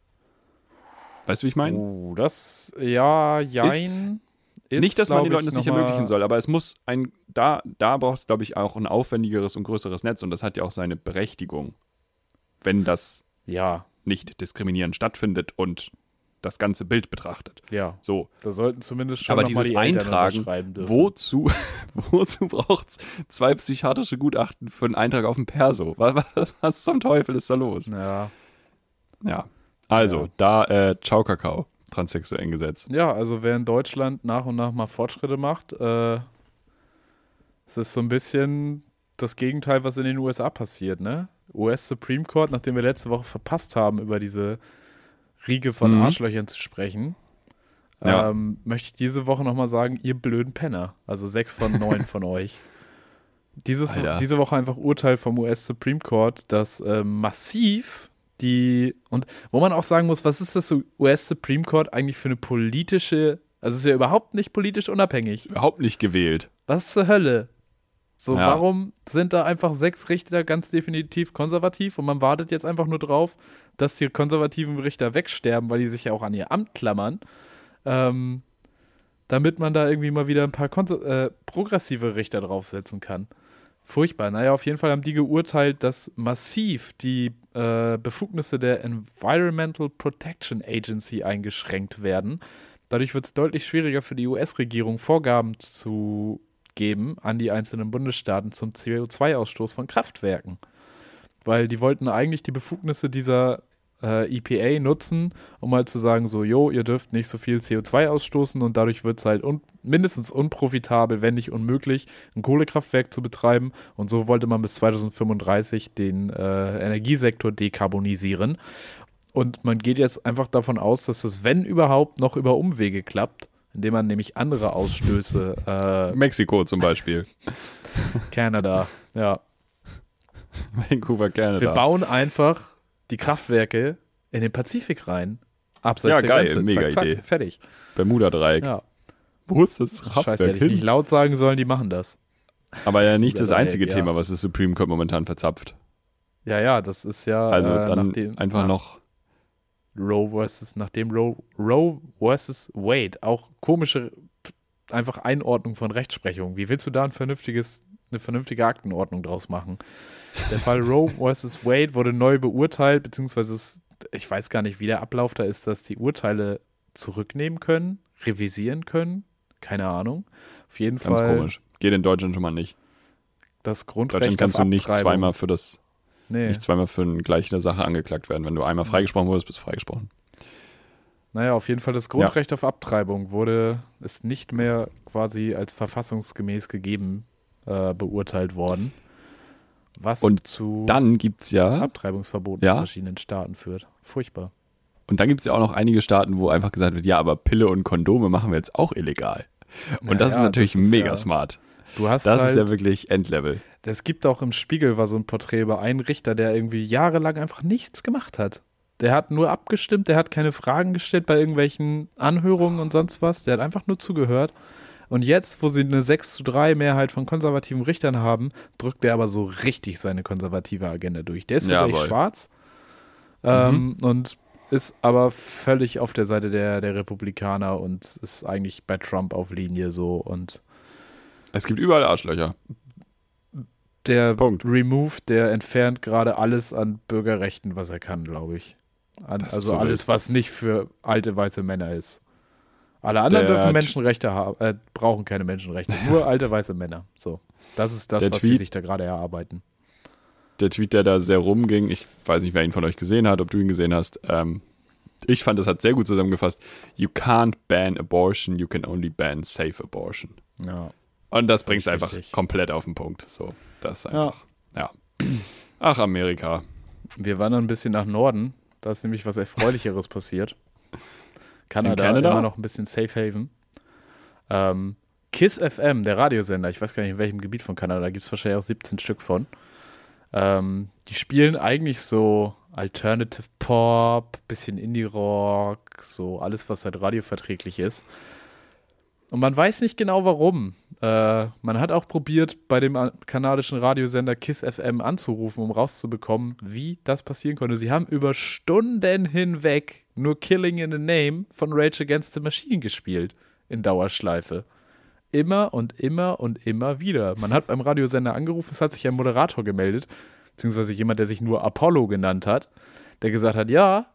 Weißt du, wie ich meine? Oh, das, ja, jein. Ist, nicht, dass man den Leuten das nicht ermöglichen soll, aber es muss ein, da, da brauchst du, glaube ich, auch ein aufwendigeres und größeres Netz und das hat ja auch seine Berechtigung, wenn das Ja, nicht diskriminierend stattfindet und das ganze Bild betrachtet. ja. So, Da sollten zumindest schon aber dieses die Eintragen, wozu, [laughs] wozu braucht es zwei psychiatrische Gutachten für einen Eintrag auf dem Perso? Was, was, was zum Teufel ist da los? Ja. Ja, also, Ja. da, äh, ciao Kakao, transsexuellen Gesetz. ja, also wer in Deutschland nach und nach mal Fortschritte macht, äh, es ist so ein bisschen das Gegenteil, was in den USA passiert, ne? US Supreme Court, nachdem wir letzte Woche verpasst haben, über diese Riege von Mhm. Arschlöchern zu sprechen, Ja. ähm, möchte ich diese Woche nochmal sagen, ihr blöden Penner. Also sechs von neun von [laughs] euch. Dieses, Alter. diese Woche einfach Urteil vom US Supreme Court, dass ähm, massiv die, und wo man auch sagen muss, was ist das US Supreme Court eigentlich für eine politische, also es ist ja überhaupt nicht politisch unabhängig. Überhaupt nicht gewählt. Was zur Hölle? So, Ja. warum sind da einfach sechs Richter ganz definitiv konservativ und man wartet jetzt einfach nur drauf, dass die konservativen Richter wegsterben, weil die sich ja auch an ihr Amt klammern, ähm, damit man da irgendwie mal wieder ein paar konser äh, progressive Richter draufsetzen kann. Furchtbar. Naja, auf jeden Fall haben die geurteilt, dass massiv die äh, Befugnisse der Environmental Protection Agency eingeschränkt werden. Dadurch wird es deutlich schwieriger für die US-Regierung, Vorgaben zu geben an die einzelnen Bundesstaaten zum CO2-Ausstoß von Kraftwerken. Weil die wollten eigentlich die Befugnisse dieser äh, EPA nutzen, um mal zu sagen, so, jo, ihr dürft nicht so viel CO2 ausstoßen und dadurch wird es halt un mindestens unprofitabel, wenn nicht unmöglich, ein Kohlekraftwerk zu betreiben. Und so wollte man bis 2035 den äh, Energiesektor dekarbonisieren. Und man geht jetzt einfach davon aus, dass das, wenn überhaupt, noch über Umwege klappt, indem man nämlich andere Ausstöße, Mexiko zum Beispiel. äh, Kanada, ja. Vancouver, Canada. Wir bauen einfach die Kraftwerke in den Pazifik rein. Abseits Ja, der geil, Grenze. mega zack, zack, Idee. Fertig. Bermuda-Dreieck. Ja. Wo ist das Scheiße, Kraftwerk hätte ich nicht laut sagen sollen, die machen das. Aber ja nicht das einzige ja. Thema, was das Supreme Court momentan verzapft. Ja, ja, das ist ja Also äh, dann nachdem, einfach nach noch Roe versus, nachdem Roe, Roe versus Wade auch komische einfach Einordnung von Rechtsprechung. Wie willst du da ein vernünftiges, eine vernünftige Aktenordnung draus machen? Der Fall Roe versus Wade wurde neu beurteilt, beziehungsweise es, ich weiß gar nicht, wie der Ablauf da ist, dass die Urteile zurücknehmen können, revisieren können. Keine Ahnung. Auf jeden ganz Fall komisch. Geht in Deutschland schon mal nicht. das Grundrecht Deutschland kannst auf du nicht zweimal für das, Nee. nicht zweimal für eine gleiche Sache angeklagt werden. Wenn du einmal freigesprochen wurdest, bist du freigesprochen. Naja, auf jeden Fall das Grundrecht auf Abtreibung wurde, ist nicht mehr quasi als verfassungsgemäß gegeben äh, beurteilt worden. Was Und zu Dann gibt's ja, Abtreibungsverboten Ja? in verschiedenen Staaten führt. Furchtbar. und dann gibt's ja auch noch einige Staaten, wo einfach gesagt wird, ja, aber Pille und Kondome machen wir jetzt auch illegal. Und das ist Naja, natürlich das ist mega ja- smart. Du hast Das halt, ist ja wirklich Endlevel. es gibt auch im Spiegel war so ein Porträt über einen Richter, der irgendwie jahrelang einfach nichts gemacht hat. Der hat nur abgestimmt, der hat keine Fragen gestellt bei irgendwelchen Anhörungen und sonst was. Der hat einfach nur zugehört. Und jetzt, wo sie eine 6 zu 3 Mehrheit von konservativen Richtern haben, drückt er aber so richtig seine konservative Agenda durch. Der ist natürlich Jawohl. schwarz ähm, und ist aber völlig auf der Seite der, der Republikaner und ist eigentlich bei Trump auf Linie so. Und Es gibt überall Arschlöcher. der Punkt. Remove, der entfernt gerade alles an Bürgerrechten, was er kann, glaube ich. An, also so alles, was nicht für alte weiße Männer ist. Alle anderen Der dürfen Menschenrechte haben, äh, brauchen keine Menschenrechte. Nur [laughs] alte weiße Männer. So. Das ist das, was sie Tweet- sich da gerade erarbeiten. Der Tweet, der da sehr rumging, ich weiß nicht, wer ihn von euch gesehen hat, ob du ihn gesehen hast. Ähm, ich fand, das hat sehr gut zusammengefasst. You can't ban abortion, you can only ban safe abortion. Ja. Und das Das bringt es einfach richtig. komplett auf den Punkt. So, das ist einfach. Ja. Ach, Amerika. Wir wandern ein bisschen nach Norden. Da ist nämlich was Erfreulicheres passiert. [laughs] Kanada, Canada? immer noch ein bisschen Safe Haven. Ähm, KISS FM, der Radiosender, ich weiß gar nicht, in welchem Gebiet von Kanada, gibt es wahrscheinlich auch 17 Stück von. Ähm, die spielen eigentlich so Alternative Pop, bisschen Indie-Rock, so alles, was halt radioverträglich ist. Und man weiß nicht genau warum. Äh, man hat auch probiert, bei dem kanadischen Radiosender KISS FM anzurufen, um rauszubekommen, wie das passieren konnte. Sie haben über Stunden hinweg nur Killing in the Name von Rage Against the Machine gespielt. In Dauerschleife. Immer und immer und immer wieder. Man hat beim Radiosender angerufen, es hat sich ein Moderator gemeldet, beziehungsweise jemand, der sich nur Apollo genannt hat, der gesagt hat, ja,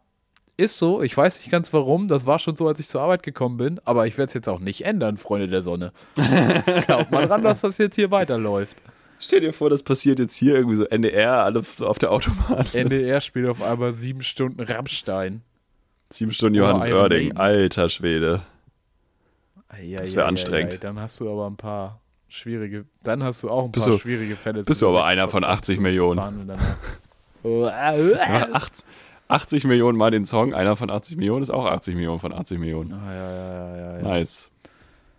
ist so, ich weiß nicht ganz warum, das war schon so, als ich zur Arbeit gekommen bin, aber ich werde es jetzt auch nicht ändern, Freunde der Sonne. [laughs] Glaubt mal ran, dass das jetzt hier weiterläuft. Stell dir vor, das passiert jetzt hier irgendwie so NDR, alle so auf der Autobahn. [laughs] NDR spielt auf einmal sieben Stunden Rammstein. Sieben Stunden Oder Johannes Oerding, alter Schwede. Ei, Das ei, wär ei, anstrengend. ei, ei. Dann hast du aber ein paar schwierige, dann hast du auch ein Bist paar du- schwierige Fälle. bist du aber einer von 80 zu Millionen. fahren und danach- Oh, äh, Ja, äh. 80, 80 Millionen mal den Song, einer von 80 Millionen ist auch 80 Millionen von 80 Millionen. Ah, ja, ja, ja, ja. Nice.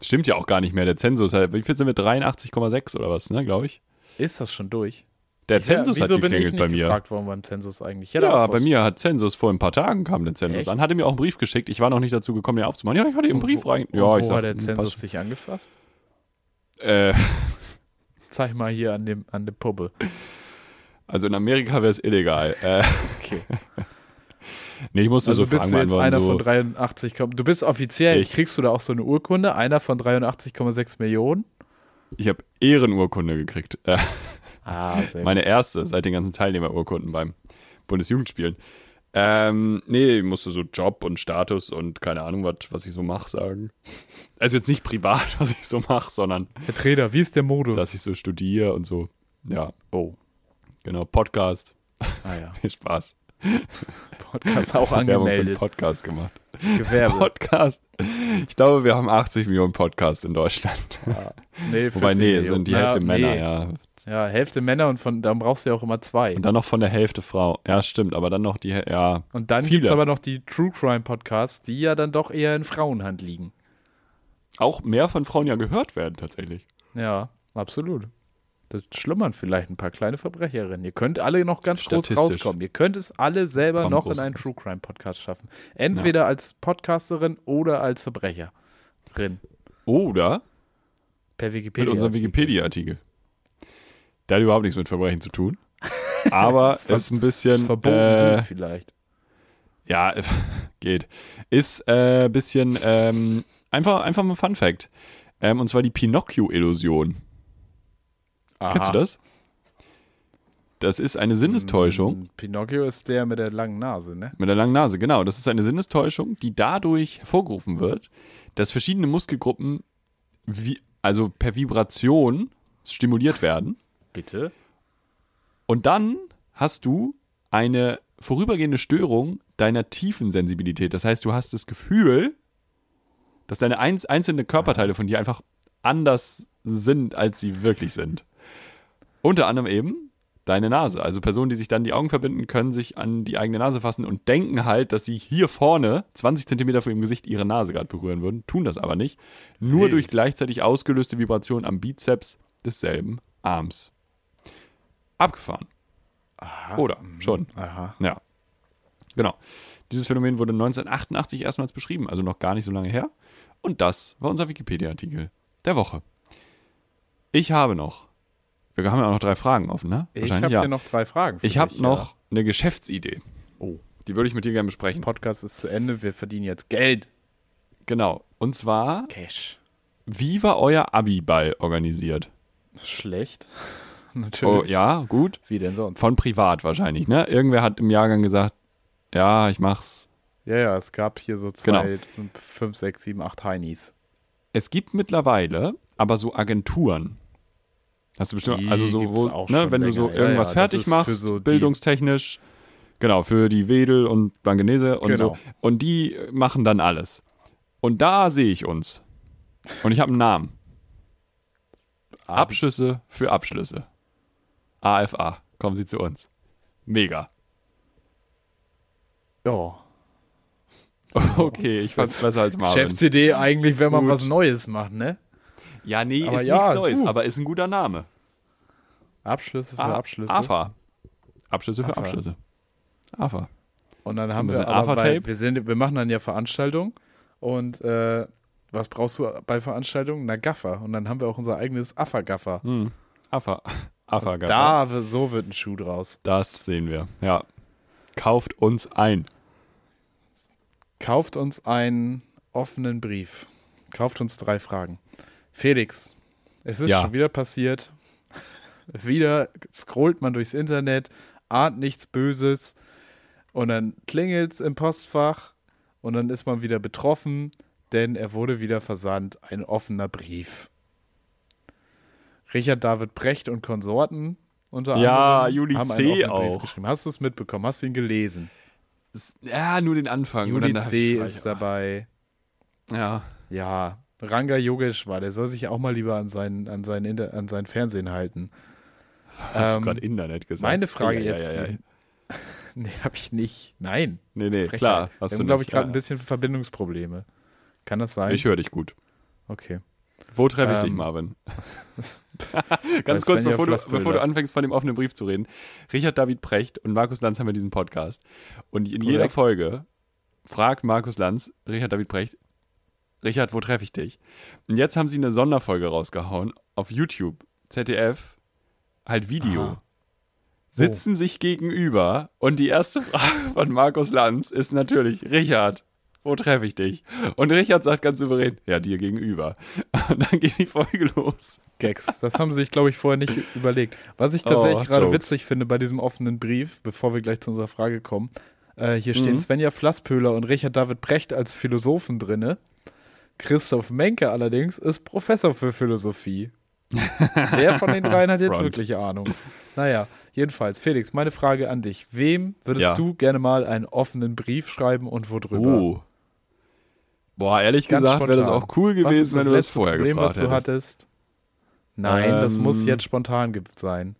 Stimmt ja auch gar nicht mehr. Der Zensus, halt- wie viel sind wir? 83,6 oder was, ne, glaube ich. Ist das schon durch? Der Zensus ja, hat wieso bin ich geklingelt nicht bei mir. gefragt worden beim Zensus eigentlich? Ja, bei mir hat Zensus vor ein paar Tagen kam der Zensus Echt? an, hatte mir auch einen Brief geschickt. Ich war noch nicht dazu gekommen, den aufzumachen. Ja, ich hatte eben einen Brief wo- rein. Ja, wo ich sag, hat der hm, Zensus sich angefasst? Äh, [laughs] Zeig mal hier an, dem, an der Puppe. also in Amerika wäre es illegal. Äh, Okay. [laughs] nee, ich musste Also so bist Fragen du jetzt einer so, von 83, komm- du bist offiziell, Ich. kriegst du da auch so eine Urkunde, einer von 83,6 Millionen? ich habe Ehrenurkunde gekriegt. [laughs] Ah, sehr meine erste seit den ganzen Teilnehmerurkunden beim Bundesjugendspielen. Ähm, nee, ich musste so Job und Status und keine Ahnung, was, was ich so mache, sagen. Also jetzt nicht privat, [laughs] was ich so mache, sondern Herr Trainer, wie ist der Modus? dass ich so studiere und so. Ja, oh, genau. Podcast. ah ja, [laughs] Viel Spaß. Podcast auch Werbung für einen angemeldet. Podcast gemacht. Gewerbe. Podcast. Ich glaube, wir haben 80 Millionen Podcasts in Deutschland. Ja. Nee, 40 Wobei, nee, Millionen. sind die Hälfte Männer, nee. ja. Ja, Hälfte Männer und von, dann brauchst du ja auch immer zwei. Und dann noch von der Hälfte Frau. Ja, stimmt, aber dann noch die, ja. Und dann gibt es aber noch die True Crime Podcasts, die ja dann doch eher in Frauenhand liegen. Auch mehr von Frauen ja gehört werden, tatsächlich. Ja, absolut. Da schlummern vielleicht ein paar kleine Verbrecherinnen. Ihr könnt alle noch ganz groß rauskommen. Ihr könnt es alle selber noch in einen. True Crime Podcast schaffen. Entweder als Podcasterin oder als Verbrecherin. Oder Per Wikipedia. mit unserem Wikipedia-Artikel. Der hat überhaupt nichts mit Verbrechen zu tun. [laughs] Aber Ist ist ein bisschen. Verboten äh, vielleicht. Ja, [laughs] geht. Ist ein äh, bisschen. Ähm, einfach, einfach mal Fun Fact. Ähm, und zwar die Pinocchio-Illusion. Kennst du das? Das ist eine Sinnestäuschung. Mm, Pinocchio ist der mit der langen Nase, ne? Mit der langen Nase, genau. Das ist eine Sinnestäuschung, die dadurch hervorgerufen wird, dass verschiedene Muskelgruppen wie, also per Vibration stimuliert werden. Bitte? Und dann hast du eine vorübergehende Störung deiner Tiefensensibilität. Das heißt, du hast das Gefühl, dass deine einz einzelne Körperteile von dir einfach anders sind, als sie wirklich sind. Unter anderem eben deine Nase. Also Personen, die sich dann die Augen verbinden, können sich an die eigene Nase fassen und denken halt, dass sie hier vorne 20 Zentimeter vor ihrem Gesicht ihre Nase gerade berühren würden, tun das aber nicht. Nur Wild. durch gleichzeitig ausgelöste Vibrationen am Bizeps desselben Arms. Abgefahren. Oder schon. Aha. Ja. Genau. Dieses Phänomen wurde 1988 erstmals beschrieben, also noch gar nicht so lange her. Und das war unser Wikipedia-Artikel der Woche. Ich habe noch, wir haben ja auch noch drei Fragen offen, ne? Ich habe hier noch drei Fragen. für Ich habe noch eine Geschäftsidee. Oh. Die würde ich mit dir gerne Ja. besprechen. Podcast ist zu Ende, wir verdienen jetzt Geld. Genau. Und zwar, Cash. wie war euer Abi-Ball organisiert? Schlecht. [laughs] Natürlich. Oh, ja, gut. Wie denn sonst? Von privat wahrscheinlich, ne? Irgendwer hat im Jahrgang gesagt, Ja, ich mach's. Ja, ja, es gab hier so Genau. zwei, fünf, sechs, sieben, acht Heinis. Es gibt mittlerweile aber so Agenturen. Hast du bestimmt, Die also so, wo, auch ne, wenn du so länger. Ja, irgendwas ja, das fertig machst, so bildungstechnisch, genau, für die Wedel und Blangenese und Genau. so. Und die machen dann alles. Und da sehe ich uns. Und ich habe einen Namen. Abschlüsse für Abschlüsse. AFA. Kommen Sie zu uns. Mega. Ja. [laughs] [laughs] Okay, ich fand's besser als Marvin. Chefs-CD eigentlich, wenn man Gut. was Neues macht, ne? Ja, nee, Aber ist ja, nichts Neues, du. aber ist ein guter Name. Abschlüsse für A- Abschlüsse. AFA. Abschlüsse für AFA. Abschlüsse. AFA. Und dann So haben wir aber, AFA-Tape. wir, sind, wir machen dann ja Veranstaltungen und äh, was brauchst du bei Veranstaltungen? Na, Gaffer. Und dann haben wir auch unser eigenes AFA-Gaffer. Hm. AFA. AFA. Da, so wird ein Schuh draus. Das sehen wir. Ja. Kauft uns ein. Kauft uns einen offenen Brief. Kauft uns drei Fragen. Felix, es ist Ja. schon wieder passiert. [laughs] wieder scrollt man durchs Internet, ahnt nichts Böses und dann klingelt es im Postfach und dann ist man wieder betroffen, denn er wurde wieder versandt, ein offener Brief. Richard David Brecht und Konsorten unter Ja, anderem Juli haben C. einen offenen Brief auch. geschrieben. Hast du es mitbekommen? Hast du ihn gelesen? Ja, nur den Anfang. Und Juli dann hab C. ich- ist dabei. Ja. Ja, Ranga Yogeshwar, der soll sich auch mal lieber an sein, an sein, Inter an sein Fernsehen halten. Hast Ähm, du gerade Internet gesagt? Meine Frage Ja, ja, jetzt. ja, ja. hier- [laughs] nee, hab ich nicht. Nein. Nee, nee, Frechheit. klar. Wir Hast haben, du glaube ich, gerade Ja, ein bisschen Verbindungsprobleme. Kann das sein? Ich höre dich gut. okay. Wo treffe ich dich, Ähm, Marvin? [laughs] Bei Ganz kurz, bevor du, bevor du anfängst, von dem offenen Brief zu reden. Richard David Precht und Markus Lanz haben ja diesen Podcast. Und in jeder Korrekt. Folge fragt Markus Lanz, Richard David Precht, Richard, wo treffe ich dich? Und jetzt haben sie eine Sonderfolge rausgehauen auf YouTube, ZDF, halt Video. Aha. Sitzen sich gegenüber und die erste [laughs] Frage von Markus Lanz ist natürlich, Richard, wo treffe ich dich? Und Richard sagt ganz souverän, ja, dir gegenüber. Und dann geht die Folge los. Gags. Das haben sie sich, glaube ich, vorher nicht überlegt. Was ich tatsächlich Oh, gerade witzig finde bei diesem offenen Brief, bevor wir gleich zu unserer Frage kommen, äh, hier stehen Mhm. Svenja Flasspöhler und Richard David Precht als Philosophen drinne. Christoph Menke allerdings ist Professor für Philosophie. [laughs] Wer von den dreien hat jetzt Front. wirklich Ahnung? Naja, jedenfalls, Felix, meine Frage an dich. Wem würdest Ja. du gerne mal einen offenen Brief schreiben und wo drüber? Oh. Boah, ehrlich Ganz gesagt wäre das auch cool gewesen, wenn du das vorher Problem, gefragt was du hättest. hattest? Nein, das muss Ähm, jetzt spontan sein.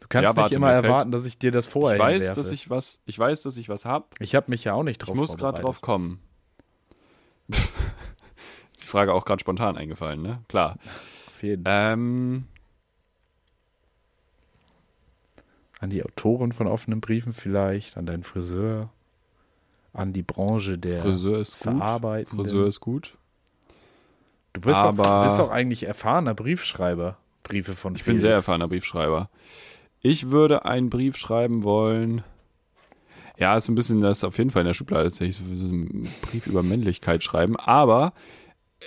Du kannst Ja, nicht warte, immer erwarten, dass ich dir das vorher Ich weiß, hinwerfe. dass ich was, ich weiß, dass ich was hab. Ich habe mich ja auch nicht drauf Ich muss gerade drauf kommen. [laughs] ist die Frage auch gerade spontan eingefallen, ne? Klar. Auf jeden Fall. Ähm, An die Autorin von offenen Briefen vielleicht, an deinen Friseur, an die Branche der Friseur ist gut. Friseur ist gut. du bist, aber- auch, bist auch eigentlich erfahrener Briefschreiber. Briefe von Ich bin sehr erfahrener Briefschreiber. Ich würde einen Brief schreiben wollen. Ja, ist ein bisschen das auf jeden Fall in der Schublade tatsächlich so so einen Brief über Männlichkeit schreiben, aber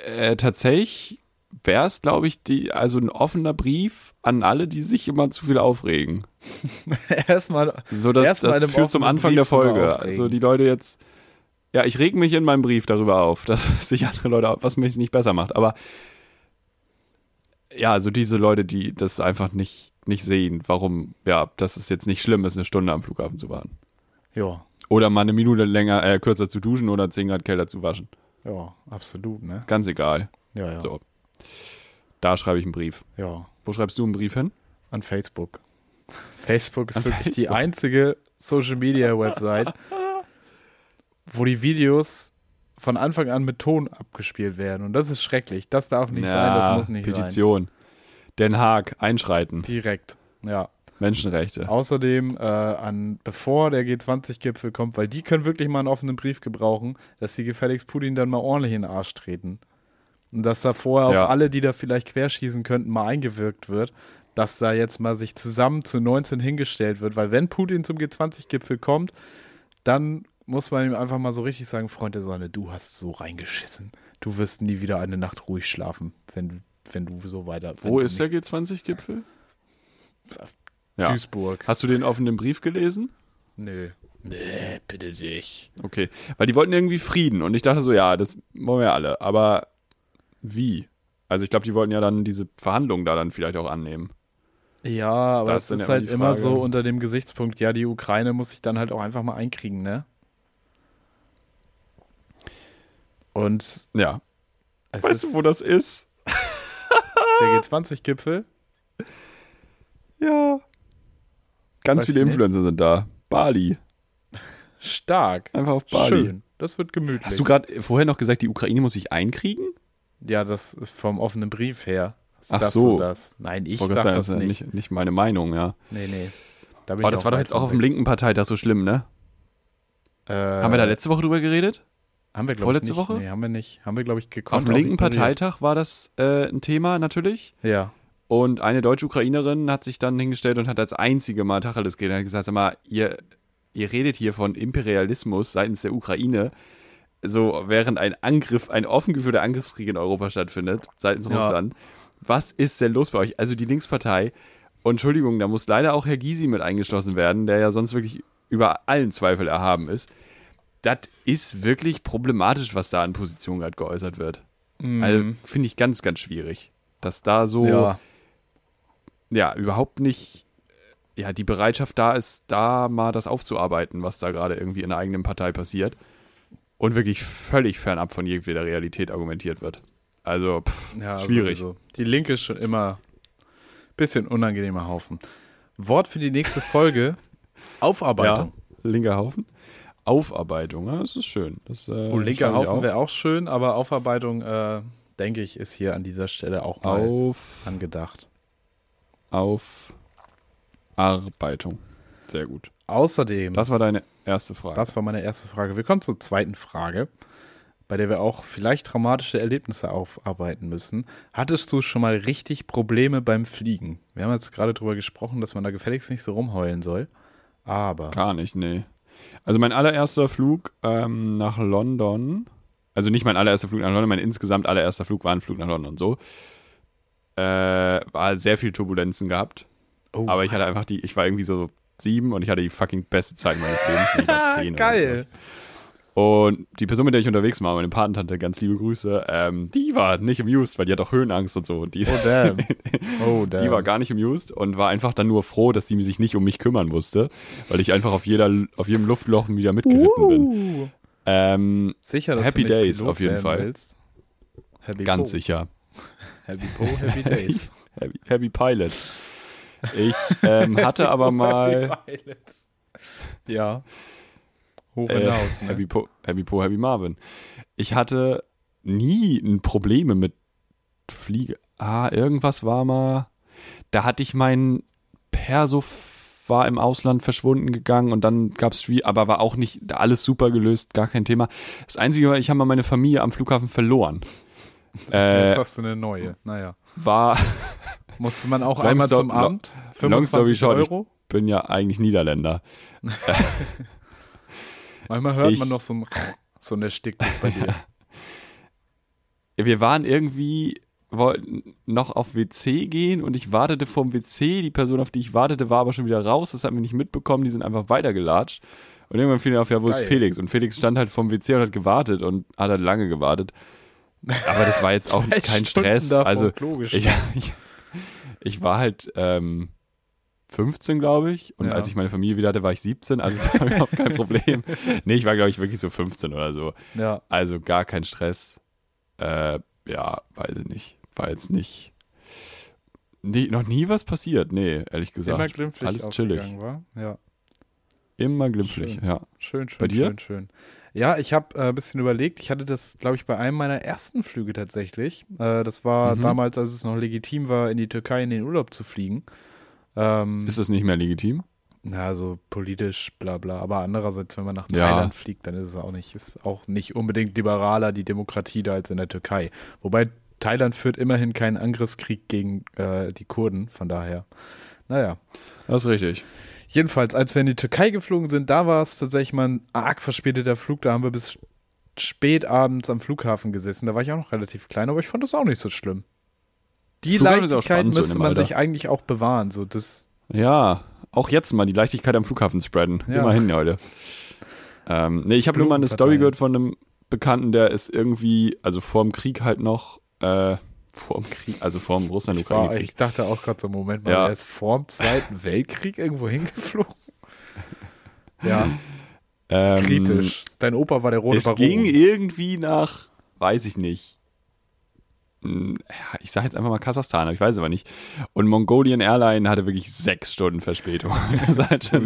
äh, tatsächlich wäre es, glaube ich, die, also ein offener Brief an alle, die sich immer zu viel aufregen. [laughs] Erstmal, So, das, Erst das führt zum Anfang der Brief drüber Folge. Also die Leute jetzt, ja, ich reg mich in meinem Brief darüber auf, [laughs] dass sich andere Leute, auf- was mich nicht besser macht, aber ja, also diese Leute, die das einfach nicht, nicht sehen, warum, ja, dass es jetzt nicht schlimm ist, eine Stunde am Flughafen zu warten. ja, Oder mal eine Minute länger, äh, kürzer zu duschen oder 10 Grad kälter zu waschen. ja, absolut, ne? Ganz egal. Ja, ja. So. Da schreibe ich einen Brief. Ja, Wo schreibst du einen Brief hin? an Facebook. [laughs] Facebook ist An wirklich die Facebook. einzige Social Media Website, wo die Videos von Anfang an mit Ton abgespielt werden. Und das ist schrecklich. Das darf nicht sein, das muss nicht sein. Petition. Den Haag, einschreiten. Direkt. Ja. Menschenrechte. Außerdem äh, an, bevor der G20-Gipfel kommt, weil die können wirklich mal einen offenen Brief gebrauchen, dass die gefälligst Putin dann mal ordentlich in den Arsch treten. Und dass da vorher Ja. auf alle, die da vielleicht querschießen könnten, mal eingewirkt wird, dass da jetzt mal sich zusammen zu 19 hingestellt wird, weil wenn Putin zum G20-Gipfel kommt, dann muss man ihm einfach mal so richtig sagen, Freund der Sonne, du hast so reingeschissen. Du wirst nie wieder eine Nacht ruhig schlafen, wenn, du- wenn du so weiter. Wo ist der nicht- G20-Gipfel? Ja. Duisburg. Hast du den offenen Brief gelesen? Nö. Nee, bitte dich. Okay. Weil die wollten irgendwie Frieden und ich dachte so, ja, das wollen wir alle. Aber wie? Also ich glaube, die wollten ja dann diese Verhandlungen da dann vielleicht auch annehmen. Ja, aber Das es ist halt immer so unter dem Gesichtspunkt, ja, die Ukraine muss sich dann halt auch einfach mal einkriegen, ne? Und Ja. Weißt du, wo das ist? [laughs] der G20-Gipfel. Ja. Ganz Weiß viele ich nicht. Influencer sind da. Bali. Stark. Einfach auf Bali. Schön. Das wird gemütlich. Hast du gerade vorher noch gesagt, die Ukraine muss sich einkriegen? Ja, das ist vom offenen Brief her. Ach so. das? Nein, ich sag sagen, das nicht. ist nicht, nicht meine Meinung, ja. Nee, nee. Da ich das war doch jetzt auch auf dem linken Parteitag so schlimm, ne? Äh, Haben wir da letzte Woche drüber geredet? haben wir, glaub vorletzte ich, nicht. Woche? Nee, haben wir nicht. Haben wir, glaube ich, gekonnt. Auf dem linken. Parteitag war das äh, ein Thema natürlich. Ja. Und eine deutsche Ukrainerin hat sich dann hingestellt und hat als einzige mal Tacheles geredet. Hat gesagt, sag mal, ihr, ihr redet hier von Imperialismus seitens der Ukraine. So, während ein Angriff, ein offen geführter Angriffskrieg in Europa stattfindet, seitens Ja. Russland. Was ist denn los bei euch? Also die Linkspartei, und Entschuldigung, da muss leider auch Herr Gysi mit eingeschlossen werden, der ja sonst wirklich über allen Zweifel erhaben ist. Das ist wirklich problematisch, was da an Positionen gerade geäußert wird. Also finde ich ganz, ganz schwierig. Dass da so Mhm. ja. ja, überhaupt nicht, äh, ja, die Bereitschaft da ist, da mal das aufzuarbeiten, was da gerade irgendwie in der eigenen Partei passiert. Und wirklich völlig fernab von jedweder Realität argumentiert wird. Also, pff, Ja, schwierig. sowieso. Die Linke ist schon immer ein bisschen unangenehmer Haufen. Wort für die nächste Folge: [laughs] Aufarbeitung. Ja, linker Haufen. Aufarbeitung, ja, das ist schön. Das, äh, Oh, linker Haufen auf. wäre auch schön, aber Aufarbeitung, äh, denke ich, ist hier an dieser Stelle auch mal Auf, angedacht. Aufarbeitung. Sehr gut. Außerdem, Das war deine erste Frage. das war meine erste Frage. Wir kommen zur zweiten Frage, bei der wir auch vielleicht traumatische Erlebnisse aufarbeiten müssen. Hattest du schon mal richtig Probleme beim Fliegen? Wir haben jetzt gerade darüber gesprochen, dass man da gefälligst nicht so rumheulen soll. Aber Gar nicht, nee. Also mein allererster Flug ähm, nach London, also nicht mein allererster Flug nach London, mein insgesamt allererster Flug war ein Flug nach London, so. Äh, war sehr viel Turbulenzen gehabt. Oh. Aber ich hatte einfach die, ich war irgendwie so sieben und ich hatte die fucking beste Zeit meines Lebens. [laughs] War zehn geil. Und die Person, mit der ich unterwegs war, meine Patentante, ganz liebe Grüße, ähm, die war nicht amused, weil die hat auch Höhenangst und so. Und die, Oh damn. [laughs] Oh damn. die war gar nicht amused und war einfach dann nur froh, dass sie sich nicht um mich kümmern musste, weil ich einfach auf, jeder, auf jedem Luftloch wieder mitgeritten bin. Uh. Ähm, Sicher, dass Happy du nicht Days Pilot auf jeden Fall. Happy ganz Po. sicher. Happy Po, Happy Days. [laughs] Heavy, Heavy Pilot. Ich ähm, hatte aber [laughs] mal. Ja. Hoch äh, hinaus. Ne? Happy, po, Happy Po, Happy Marvin. Ich hatte nie ein Probleme mit Fliege. Ah, irgendwas war mal. Da hatte ich meinen Perso war im Ausland verschwunden gegangen und dann gab es aber war auch nicht alles super gelöst, gar kein Thema. Das Einzige war, ich habe mal meine Familie am Flughafen verloren. Äh, Jetzt hast du eine neue. Naja. war, Musste man auch einmal zum story 25 short, ich- Euro? bin ja eigentlich Niederländer. [laughs] Manchmal hört ich- man noch so ein, [laughs] so ein Ersticktes bei dir. [laughs] wir waren irgendwie, wollten noch auf WC gehen und ich wartete vorm WC. Die Person, auf die ich wartete, war aber schon wieder raus. Das haben wir nicht mitbekommen. Die sind einfach weitergelatscht. Und irgendwann fiel mir auf, ja, wo Geil. ist Felix? Und Felix stand halt vorm WC und hat gewartet und hat halt lange gewartet. Aber das war jetzt auch kein Stunden Stress. Also ich, ich, ich war halt ähm, 15, glaube ich. Und Ja. als ich meine Familie wieder hatte, war ich 17. Also es war [laughs] überhaupt kein Problem. [laughs] Nee, ich war, glaube ich, wirklich so 15 oder so. Ja. Also gar kein Stress. Äh, ja, weiß ich nicht. War jetzt nicht. Nee, noch nie was passiert. Nee, ehrlich gesagt. Immer glimpflich Alles chillig. war. Ja. Immer glimpflich, Schön. ja. Schön, schön, Bei dir? schön, schön. Ja, ich habe äh, ein bisschen überlegt. Ich hatte das, glaube ich, bei einem meiner ersten Flüge tatsächlich. Äh, das war Mhm. damals, als es noch legitim war, in die Türkei in den Urlaub zu fliegen. Ähm, Ist das nicht mehr legitim? na, so politisch, bla bla. Aber andererseits, wenn man nach Ja. Thailand fliegt, dann ist es auch nicht, ist auch nicht unbedingt liberaler die Demokratie da als in der Türkei. Wobei Thailand führt immerhin keinen Angriffskrieg gegen äh, die Kurden, von daher. Naja. Das ist richtig. Jedenfalls, als wir in die Türkei geflogen sind, da war es tatsächlich mal ein arg verspäteter Flug. Da haben wir bis spät abends am Flughafen gesessen. Da war ich auch noch relativ klein, aber ich fand das auch nicht so schlimm. Die Flughafen Leichtigkeit spannend so müsste dem man sich eigentlich auch bewahren. So das, Ja, auch jetzt mal die Leichtigkeit am Flughafen spreaden. Ja. Immerhin heute. Ähm, nee, ich habe nur mal eine Story gehört von einem Bekannten, der ist irgendwie, also vorm Krieg halt noch, äh, vorm Krieg, also vorm Russland-Ukraine-Krieg. ich dachte auch gerade so, Moment mal, Ja. er ist vorm Zweiten Weltkrieg irgendwo hingeflogen. [laughs] Ja, Ähm, kritisch. Dein Opa war der rote Es Baron. ging irgendwie nach, weiß ich nicht. Hm, Ich sage jetzt einfach mal Kasachstan, aber ich weiß aber nicht. Und Mongolian Airline hatte wirklich sechs Stunden Verspätung. [laughs] Das halt so.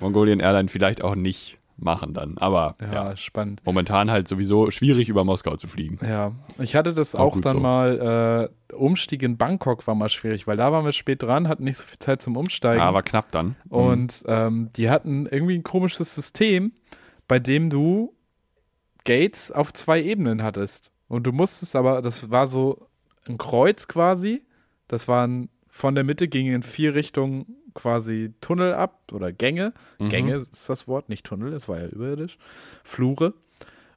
Mongolian Airline vielleicht auch nicht machen dann. Aber Ja, ja, spannend. momentan halt sowieso schwierig über Moskau zu fliegen. Ja, ich hatte das Auch auch, dann so. mal, äh, Umstieg in Bangkok war mal schwierig, weil da waren wir spät dran, hatten nicht so viel Zeit zum Umsteigen. Ja, aber knapp dann. Mhm. Und ähm, die hatten irgendwie ein komisches System, bei dem du Gates auf zwei Ebenen hattest. Und du musstest aber, das war so ein Kreuz quasi. Das waren von der Mitte gingen in vier Richtungen quasi Tunnel ab oder Gänge. Mhm. Gänge ist das Wort, nicht Tunnel, es war ja überirdisch. Flure.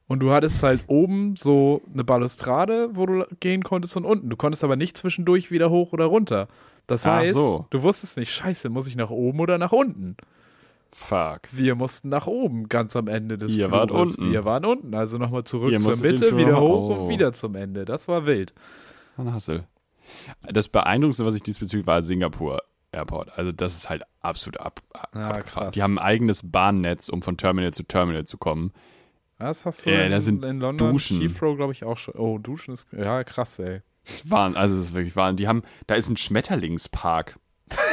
Und du hattest halt oben so eine Balustrade, wo du gehen konntest und unten. Du konntest aber nicht zwischendurch wieder hoch oder runter. Das heißt, so. du wusstest nicht, scheiße, muss ich nach oben oder nach unten? Fuck. Wir mussten nach oben, ganz am Ende des Ihr wart Flures. unten. Wir waren unten, also nochmal zurück Ihr zur Mitte, wieder hoch oh. und wieder zum Ende. Das war wild. Ein Hassel. Das Beeindruckendste, was ich diesbezüglich war, Singapur Airport. Also das ist halt absolut ab, ab, Ja, abgefahren. krass. Die haben ein eigenes Bahnnetz, um von Terminal zu Terminal zu kommen. Das hast du Ja, in, da sind in London, Duschen. Heathrow, glaube ich, auch schon. Oh, Duschen ist, ja, krass, ey. Das waren, also das ist wirklich wahr. Die haben, da ist ein Schmetterlingspark.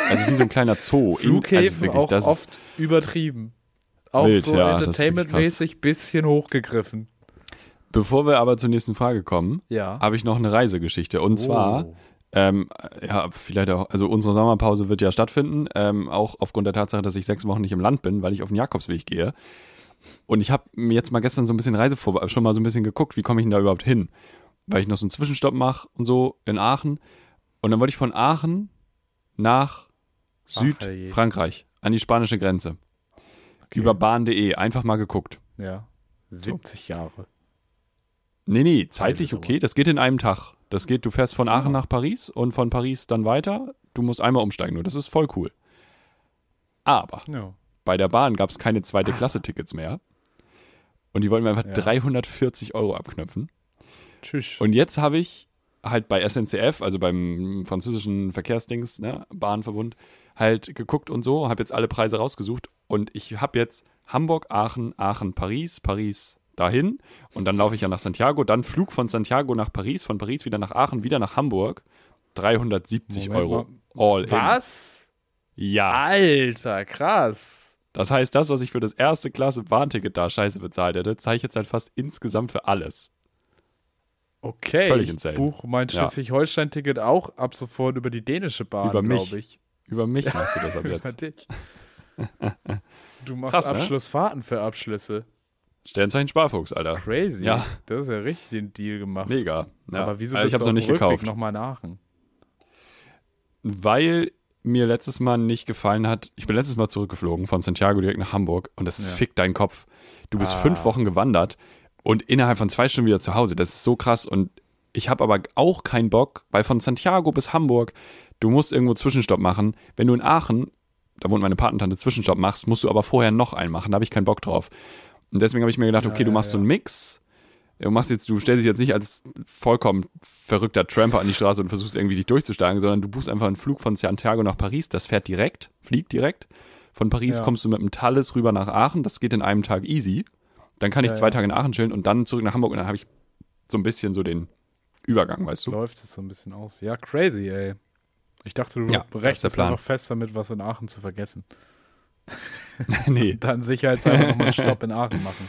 Also wie so ein kleiner Zoo. In- Flughäfen also wirklich, auch oft übertrieben. Auch Wild, so ja, entertainmentmäßig bisschen hochgegriffen. Bevor wir aber zur nächsten Frage kommen, Ja. habe ich noch eine Reisegeschichte. Und zwar, Oh. ähm, ja, vielleicht auch, also unsere Sommerpause wird ja stattfinden, ähm, auch aufgrund der Tatsache, dass ich sechs Wochen nicht im Land bin, weil ich auf den Jakobsweg gehe. Und ich habe mir jetzt mal gestern so ein bisschen Reise vor, schon mal so ein bisschen geguckt, wie komme ich denn da überhaupt hin? Weil ich noch so einen Zwischenstopp mache und so in Aachen. Und dann wollte ich von Aachen nach. Südfrankreich, an die spanische Grenze. Okay. Über bahn.de, einfach mal geguckt. Ja. 70 Jahre. Nee, nee, zeitlich okay. Das geht in einem Tag. Das geht, du fährst von Aachen Ah. nach Paris und von Paris dann weiter. Du musst einmal umsteigen nur. Das ist voll cool. Aber Ja. bei der Bahn gab es keine zweite Klasse-Tickets mehr. Und die wollten mir einfach Ja. 340 Euro abknöpfen. Tschüss. Und jetzt habe ich halt bei SNCF, also beim französischen Verkehrsdings, ne, Bahnverbund, halt geguckt und so, habe jetzt alle Preise rausgesucht und ich habe jetzt Hamburg, Aachen, Aachen, Paris, Paris dahin und dann laufe ich ja nach Santiago, dann Flug von Santiago nach Paris, von Paris wieder nach Aachen, wieder nach Hamburg, 370 Moment Euro mal. all in. Was? Ja, Alter, krass. das heißt, das, was ich für das erste Klasse Bahnticket da scheiße bezahlt hätte, zahle ich jetzt halt fast insgesamt für alles. Okay. Völlig ich insane. buche mein. Schleswig-Holstein-Ticket auch ab sofort über die dänische Bahn, Über mich. glaube ich. Über mich machst du das ab [laughs] Über jetzt. dich. [laughs] Du machst Krass, ne? Abschlussfahrten für Abschlüsse. Sternzeichen Sparfuchs, Alter. Crazy. Ja. Das ist ja richtig den Deal gemacht. Mega. Ja. Aber wieso also bist ich habe du noch nicht Rückweg gekauft, nochmal Aachen? weil mir letztes Mal nicht gefallen hat. Ich bin letztes Mal zurückgeflogen von Santiago direkt nach Hamburg und das Ja. fickt deinen Kopf. Du bist Ah. fünf Wochen gewandert und innerhalb von zwei Stunden wieder zu Hause. Das ist so krass und ich habe aber auch keinen Bock, weil von Santiago bis Hamburg, du musst irgendwo Zwischenstopp machen. Wenn du in Aachen, da wohnt meine Patentante, Zwischenstopp machst, musst du aber vorher noch einen machen. Da habe ich keinen Bock drauf. Und deswegen habe ich mir gedacht, okay, du machst so einen Mix. Du machst jetzt, du stellst dich jetzt nicht als vollkommen verrückter Tramper an die [laughs] Straße und versuchst irgendwie dich durchzusteigen, sondern du buchst einfach einen Flug von Santiago nach Paris. Das fährt direkt, fliegt direkt. Von Paris Ja. kommst du mit dem Thales rüber nach Aachen. Das geht in einem Tag easy. Dann kann ich Ja, zwei ja. Tage in Aachen chillen und dann zurück nach Hamburg und dann habe ich so ein bisschen so den Übergang, weißt du? Läuft es so ein bisschen aus. Ja, crazy, ey. Ich dachte, du Ja, das ist der rechnest Plan. einfach fest damit, was in Aachen zu vergessen. [laughs] nee. Dann sicherheitshalber nochmal einen Stopp in Aachen machen.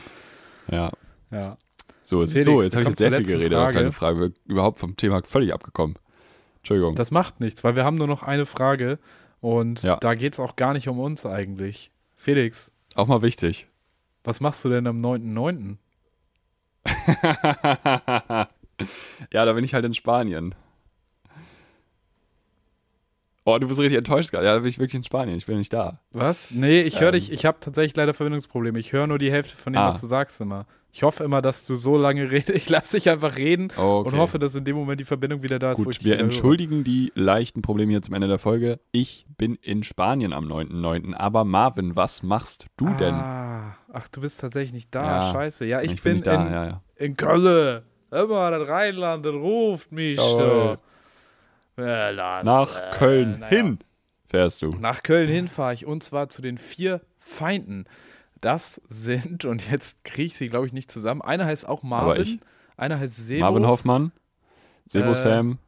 Ja. Ja. So, es ist Felix, so, jetzt habe ich jetzt sehr viel geredet auf Frage. deine Frage. Wir Überhaupt vom Thema völlig abgekommen. Entschuldigung. Das macht nichts, weil wir haben nur noch eine Frage und Ja. da geht es auch gar nicht um uns eigentlich. Felix, Auch mal wichtig. was machst du denn am 9.9.? [laughs] ja, da bin ich halt in Spanien. Oh, du bist richtig enttäuscht gerade. Ja, da bin ich wirklich in Spanien. Ich bin nicht da. Was? Nee, ich höre Ähm. dich, ich habe tatsächlich leider Verbindungsprobleme. Ich höre nur die Hälfte von dem, Ah. was du sagst immer. Ich hoffe immer, dass du so lange [laughs] redest. Ich lasse dich einfach reden Okay. und hoffe, dass in dem Moment die Verbindung wieder da ist. wo ich Gut, wir wieder höre. entschuldigen die leichten Probleme hier zum Ende der Folge. Ich bin in Spanien am 9.9. Aber Marvin, was machst du denn? Ah, ach, du bist tatsächlich nicht da. Ja, Scheiße. Ja, ich, bin bin, nicht da, in, ja, ja. in Köln. Immer das Rheinland, das ruft mich. Da. Ja, Nach äh, Köln naja. hin fährst du. Nach Köln hin fahre ich und zwar zu den vier Feinden. Das sind, und jetzt kriege ich sie, glaube ich, nicht zusammen. Einer heißt auch. Marvin, einer heißt Sebo. Marvin Hoffmann, Sebo Äh, Sam,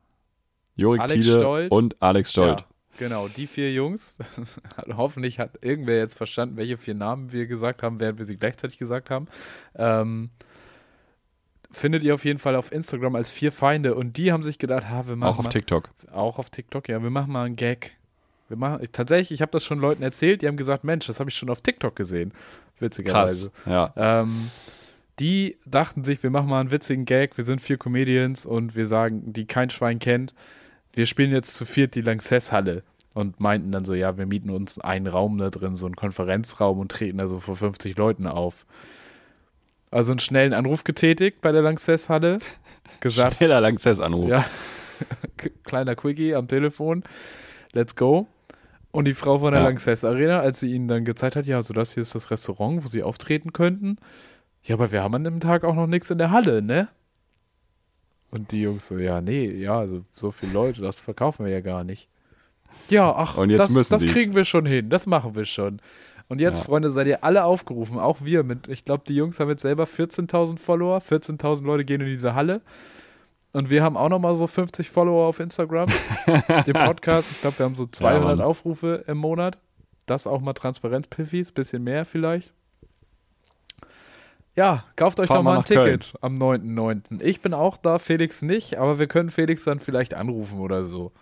Jorik Alex Tiede Stolt. und Alex Stolt. Ja, genau, die vier Jungs. [laughs] Hoffentlich hat irgendwer jetzt verstanden, welche vier Namen wir gesagt haben, während wir sie gleichzeitig gesagt haben. Ähm, findet ihr auf jeden Fall auf Instagram als vier Feinde und die haben sich gedacht, ha, wir machen Auch auf mal, TikTok. auch auf TikTok, ja, wir machen mal einen Gag. Wir machen, tatsächlich, ich habe das schon Leuten erzählt, die haben gesagt, Mensch, das habe ich schon auf TikTok gesehen. Witzigerweise. Krass. Ja. Ähm, die dachten sich, wir machen mal einen witzigen Gag, wir sind vier Comedians und wir sagen, die kein Schwein kennt, wir spielen jetzt zu viert die Lanxess-Halle und meinten dann so, ja, wir mieten uns einen Raum da drin, so einen Konferenzraum und treten da so vor 50 Leuten auf. Also einen schnellen Anruf getätigt bei der Lanxess-Halle, gesagt, Schneller Langzess-Anruf. ja, [laughs] kleiner Quickie am Telefon, let's go. Und die Frau von der Ja. Lanxess Arena, als sie ihnen dann gezeigt hat, ja, also das hier ist das Restaurant, wo sie auftreten könnten. Ja, aber wir haben an dem Tag auch noch nichts in der Halle, ne? Und die Jungs so, ja, nee, ja, also so viele Leute, das verkaufen wir ja gar nicht. Ja, ach, Und jetzt das, das kriegen wir schon hin, das machen wir schon. Und jetzt, Ja. Freunde, seid ihr alle aufgerufen, auch wir mit, ich glaube, die Jungs haben jetzt selber 14.000 Follower, 14.000 Leute gehen in diese Halle. Und wir haben auch noch mal so 50 Follower auf Instagram, [laughs] den Podcast. Ich glaube, wir haben so 200 Mann. Aufrufe im Monat. Das auch mal Transparenz-Piffis, bisschen mehr vielleicht. Ja, kauft euch Fahren doch mal ein nach Köln. Ticket am 9.9. Ich bin auch da, Felix nicht, aber wir können Felix dann vielleicht anrufen oder so.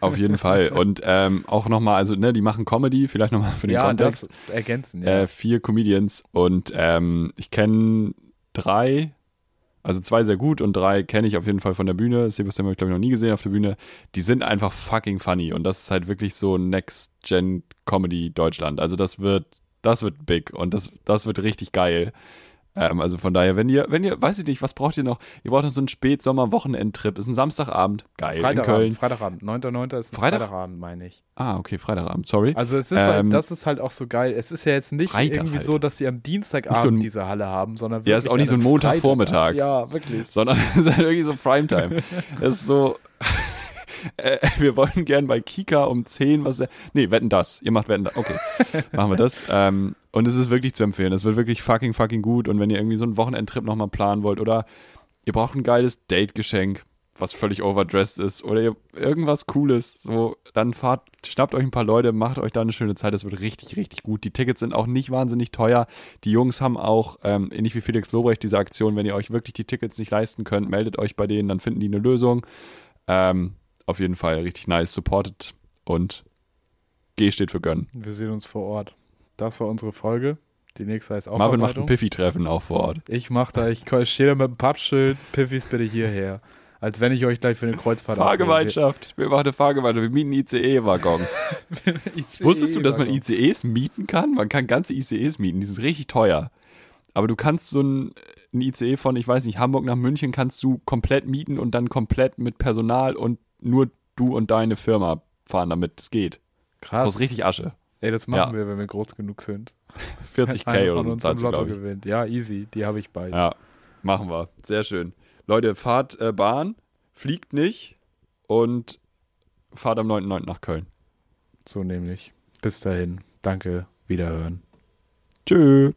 Auf jeden Fall. Und ähm, auch nochmal, also, ne, die machen Comedy, vielleicht nochmal für den ja, Kontext. das ergänzen, ja. Äh, vier Comedians und ähm, ich kenne drei, also zwei sehr gut und drei kenne ich auf jeden Fall von der Bühne. Sebastian habe ich glaube ich noch nie gesehen auf der Bühne. Die sind einfach fucking funny und das ist halt wirklich so Next-Gen Comedy Deutschland. Also das wird, das wird big und das, das wird richtig geil. Ähm, also von daher, wenn ihr, wenn ihr, weiß ich nicht, was braucht ihr noch? Ihr braucht noch so einen Spätsommer-Wochenendtrip. Ist ein Samstagabend, geil in Köln. Freitagabend, Freitagabend. 9.9. ist Freitag? Freitagabend, meine ich. Ah, okay, Freitagabend, sorry. Also es ist Ähm, halt, das ist halt auch so geil. Es ist ja jetzt nicht Freitag irgendwie halt. so, dass sie am Dienstagabend so ein- diese Halle haben, sondern Ja, ist wirklich auch nicht so ein Montagvormittag. Ja, wirklich. sondern [laughs] es ist halt wirklich so Primetime. [laughs] Es ist so, äh, [laughs] wir wollen gern bei Kika um 10 was. Nee, wetten das. Ihr macht wetten das. Okay, [laughs] machen wir das. Ähm, und es ist wirklich zu empfehlen. Es wird wirklich fucking, fucking gut. Und wenn ihr irgendwie so einen Wochenendtrip nochmal planen wollt oder ihr braucht ein geiles Date-Geschenk, was völlig overdressed ist oder ihr irgendwas Cooles, so, dann fahrt, schnappt euch ein paar Leute, macht euch da eine schöne Zeit. Das wird richtig, richtig gut. Die Tickets sind auch nicht wahnsinnig teuer. Die Jungs haben auch, ähm, ähnlich wie Felix Lobrecht, diese Aktion, wenn ihr euch wirklich die Tickets nicht leisten könnt, meldet euch bei denen, dann finden die eine Lösung. Ähm, auf jeden Fall richtig nice, supported und G steht für gönnen. Wir sehen uns vor Ort. Das war unsere Folge. Die nächste heißt Marvin macht ein. Piffy-Treffen auch vor Ort. Ich mach da, ich stehe da mit dem Pappschild, Piffis bitte hierher. Als wenn ich euch gleich für eine Kreuzfahrt Fahrgemeinschaft. Wir machen eine Fahrgemeinschaft. Wir mieten einen ICE-Waggon. [laughs] ICE Wusstest du, dass man. ICEs mieten kann? Man kann ganze ICEs mieten. Die sind richtig teuer. Aber du kannst so ein, ein ICE von, ich weiß nicht, Hamburg nach München kannst du komplett mieten und dann komplett mit Personal und nur du und deine Firma fahren, damit es geht. Das Krass. kostet richtig Asche. Ey, das machen Ja. wir, wenn wir groß genug sind. [laughs] 40k Einer oder so zahlst du, glaube ich. gewinnt. Ja, easy. Die habe ich bei. Ja, machen wir. Sehr schön. Leute, fahrt äh, Bahn, fliegt nicht und fahrt am 9.9. nach Köln. So nämlich. Bis dahin. Danke. Wiederhören. Tschüss.